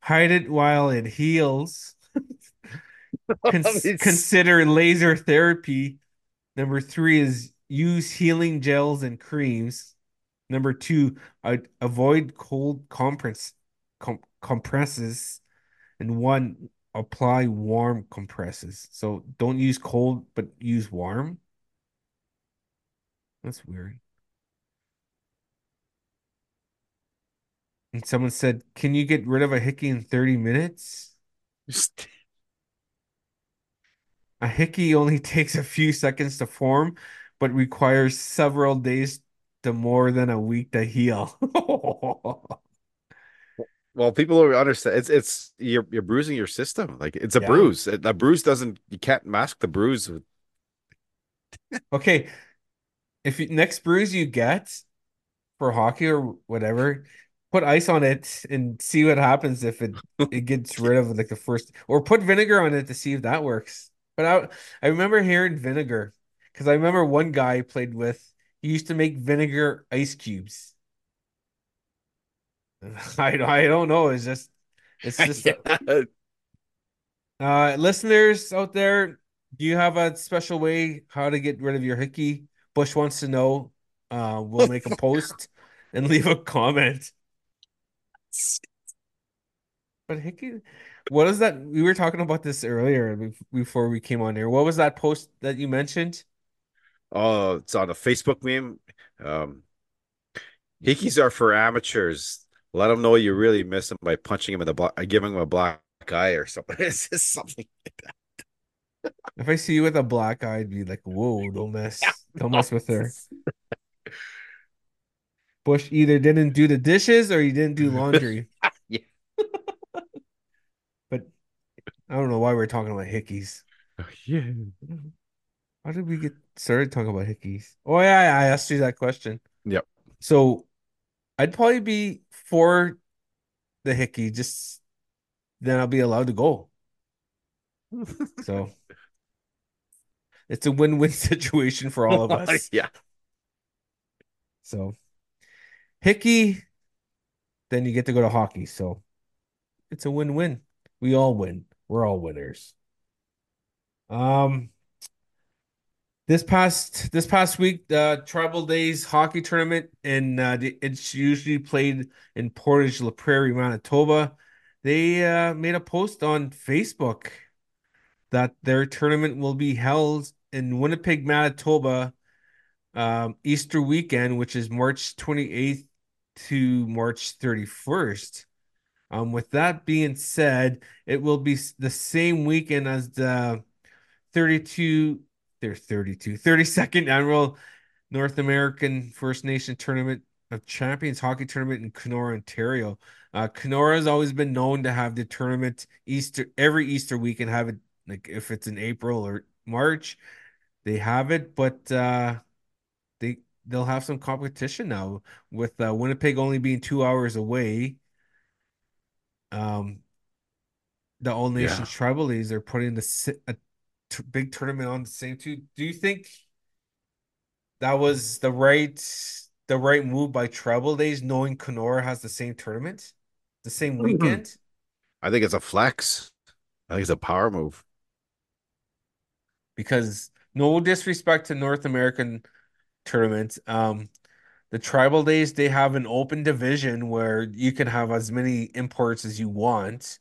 Hide it while it heals. <laughs> It's- consider laser therapy. Number three is use healing gels and creams. Number two, avoid cold compress com compresses. And one, apply warm compresses. So don't use cold, but use warm. That's weird. And someone said, Can you get rid of a hickey in 30 minutes? <laughs> A hickey only takes a few seconds to form, but requires several days to more than a week to heal. <laughs> Well, people don't understand. It's it's you're you're bruising your system. Like it's a Yeah. bruise. A bruise doesn't. You can't mask the bruise. with- <laughs> Okay, if you, next bruise you get for hockey or whatever, put ice on it and see what happens if it it <laughs> gets rid of like the first, or put vinegar on it to see if that works. But I I remember hearing vinegar because I remember one guy I played with, he used to make vinegar ice cubes. <laughs> I I don't know. It's just it's just <laughs> Yeah. uh listeners out there, do you have a special way how to get rid of your hickey? Bush wants to know. Uh, we'll make a <laughs> post and leave a comment. But hickey, what is that? We were talking about this earlier before we came on here. What was that post that you mentioned? Oh, it's on a Facebook meme. Um, hickeys are for amateurs. Let them know you really miss them by punching him in the black, uh, giving him a black eye or something. <laughs> It's just something. If I see you with a black eye, I'd be like, "Whoa, <laughs> don't mess, don't mess with her." <laughs> Bush either didn't do the dishes or he didn't do laundry. Yeah. But I don't know why we're talking about hickeys. Oh, yeah. How did we get started talking about hickeys? Oh yeah, I asked you that question. Yep. So I'd probably be for the hickey, just then I'll be allowed to go. So it's a win-win <laughs> situation for all of <laughs> us. Yeah. So hickey, then you get to go to hockey. So it's a win-win. We all win. We're all winners. Um, this past this past week, the Tribal Days hockey tournament, and uh, it's usually played in Portage La Prairie, Manitoba. They uh, made a post on Facebook that their tournament will be held in Winnipeg, Manitoba, um, Easter weekend, which is March 28th to March 31st. Um, with that being said, it will be the same weekend as the 32, there's 32, 32nd annual North American First Nation Tournament of Champions hockey tournament in Kenora, Ontario. Uh, Kenora has always been known to have the tournament Easter every Easter weekend, have it like if it's in April or March, they have it, but uh, they they'll have some competition now with uh, Winnipeg only being two hours away. Um, the All Yeah. Nations Tribal Leagues are putting the a t big tournament on the same too. Do you think that was the right the right move by Tribal Days, knowing Kenora has the same tournament, the same Mhm. weekend? I think it's a flex. I think it's a power move. Because no disrespect to North American tournaments, um, the Tribal Days they have an open division where you can have as many imports as you want,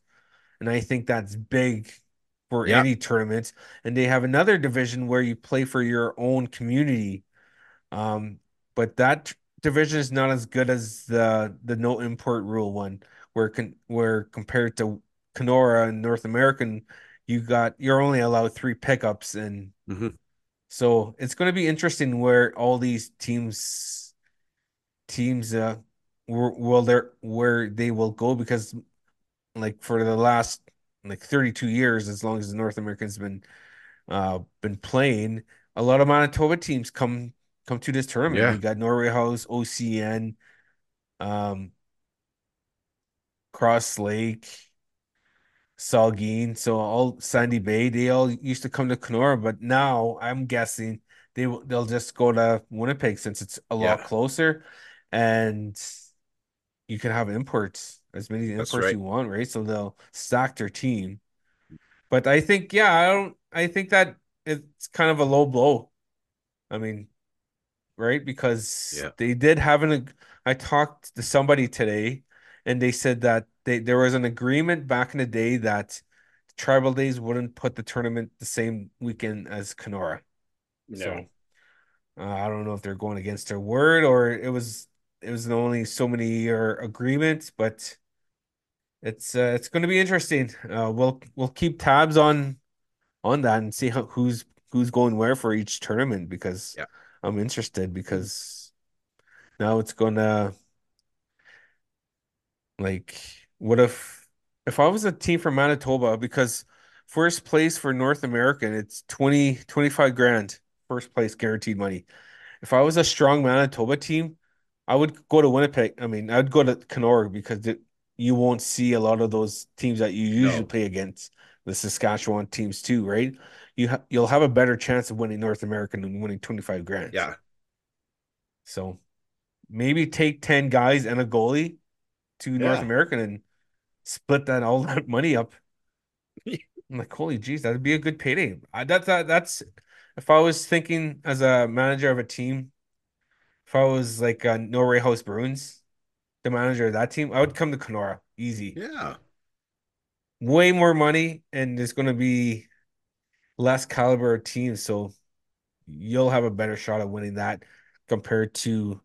and I think that's big for Yeah. any tournament. And they have another division where you play for your own community. Um, but that division is not as good as the the no import rule one, where can where compared to Kenora and North American, you got you're only allowed three pickups, and hmm so it's going to be interesting where all these teams teams uh will there where they will go because like for the last like 32 years, as long as the North American's been uh been playing, a lot of Manitoba teams come come to this tournament. Yeah. You got Norway House, OCN, um, Cross Lake, Sagkeeng, so all Sandy Bay, they all used to come to Kenora, but now I'm guessing they will they'll just go to Winnipeg since it's a lot Yeah. closer and you can have imports, as many imports right. you want, right? So they'll stack their team. But I think, yeah, I don't I think that it's kind of a low blow. I mean, right? Because Yeah. they did have an I talked to somebody today and they said that they there was an agreement back in the day that Tribal Days wouldn't put the tournament the same weekend as Kenora. No. So uh, I don't know if they're going against their word or it was it was only so many year agreement, but it's uh, it's going to be interesting. Uh, we'll we'll keep tabs on on that and see how who's who's going where for each tournament because Yeah. I'm interested because now it's gonna like what if if I was a team from Manitoba because first place for North American it's 20 25 grand first place guaranteed money. If I was a strong Manitoba team, I would go to Winnipeg. I mean, I'd go to Kenora because it, you won't see a lot of those teams that you usually No. play against, the Saskatchewan teams too, right? You ha you'll have a better chance of winning North American than winning 25 grand. Yeah. So maybe take 10 guys and a goalie to North Yeah. American and split that all <laughs> that money up. <laughs> I'm like, holy jeez, that'd be a good payday. I, that's that, that's if I was thinking as a manager of a team, if I was like uh, Norway House Bruins, the manager of that team, I would come to Kenora. Easy. Yeah. Way more money, and there's going to be less caliber of teams, so you'll have a better shot at winning that compared to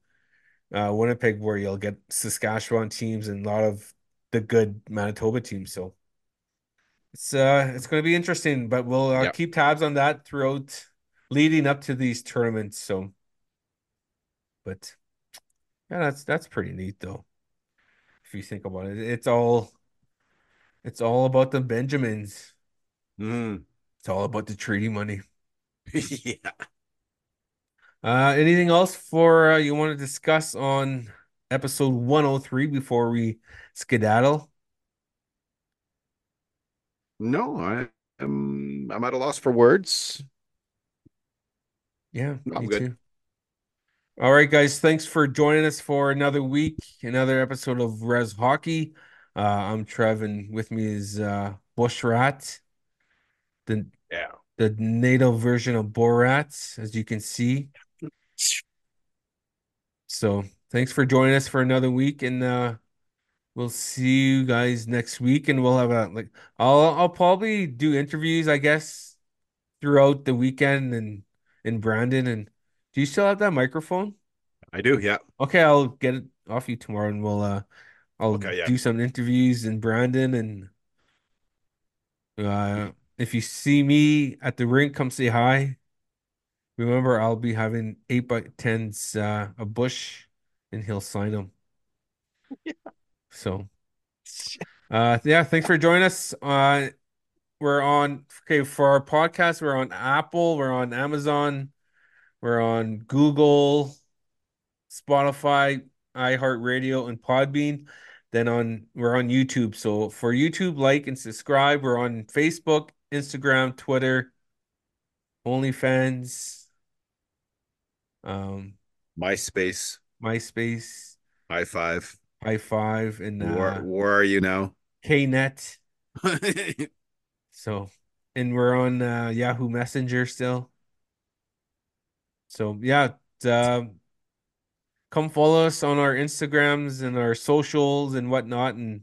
uh, Winnipeg, where you'll get Saskatchewan teams and a lot of the good Manitoba teams. So it's uh it's going to be interesting, but we'll uh, keep tabs on that throughout leading up to these tournaments. So, but yeah, that's that's pretty neat though. If you think about it, it's all it's all about the Benjamins. Mm. It's all about the treaty money. <laughs> Yeah. Uh, anything else for uh, you want to discuss on episode 103 before we skedaddle? No, I am I'm at a loss for words. Yeah, I'm me good. too. All right, guys, thanks for joining us for another week, another episode of Rez Hockey. Uh, I'm Trev, and with me is uh, Bush Rat, the Yeah. the native version of Borat, as you can see. So thanks for joining us for another week, and uh, we'll see you guys next week. And we'll have a like I'll I'll probably do interviews, I guess, throughout the weekend and in Brandon. And do you still have that microphone? I do. Yeah. Okay, I'll get it off you tomorrow, and we'll uh I'll Okay, yeah. do some interviews in Brandon and uh if you see me at the rink, come say hi. Remember, I'll be having eight by tens uh a bush and he'll sign them. Yeah. <laughs> So uh yeah, thanks for joining us. Uh we're on okay for our podcast, we're on Apple, we're on Amazon, we're on Google, Spotify, iHeartRadio, and Podbean. Then on we're on YouTube. So for YouTube, like and subscribe. We're on Facebook, Instagram, Twitter, OnlyFans, um, MySpace, MySpace, high five. High Five, and Where uh, where are you now? KNet. <laughs> So, and we're on uh, Yahoo Messenger still. So yeah, uh, come follow us on our Instagrams and our socials and whatnot, and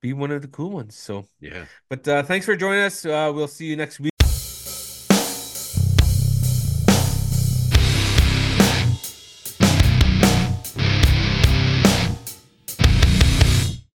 be one of the cool ones. So, yeah. but uh, thanks for joining us. Uh, we'll see you next week.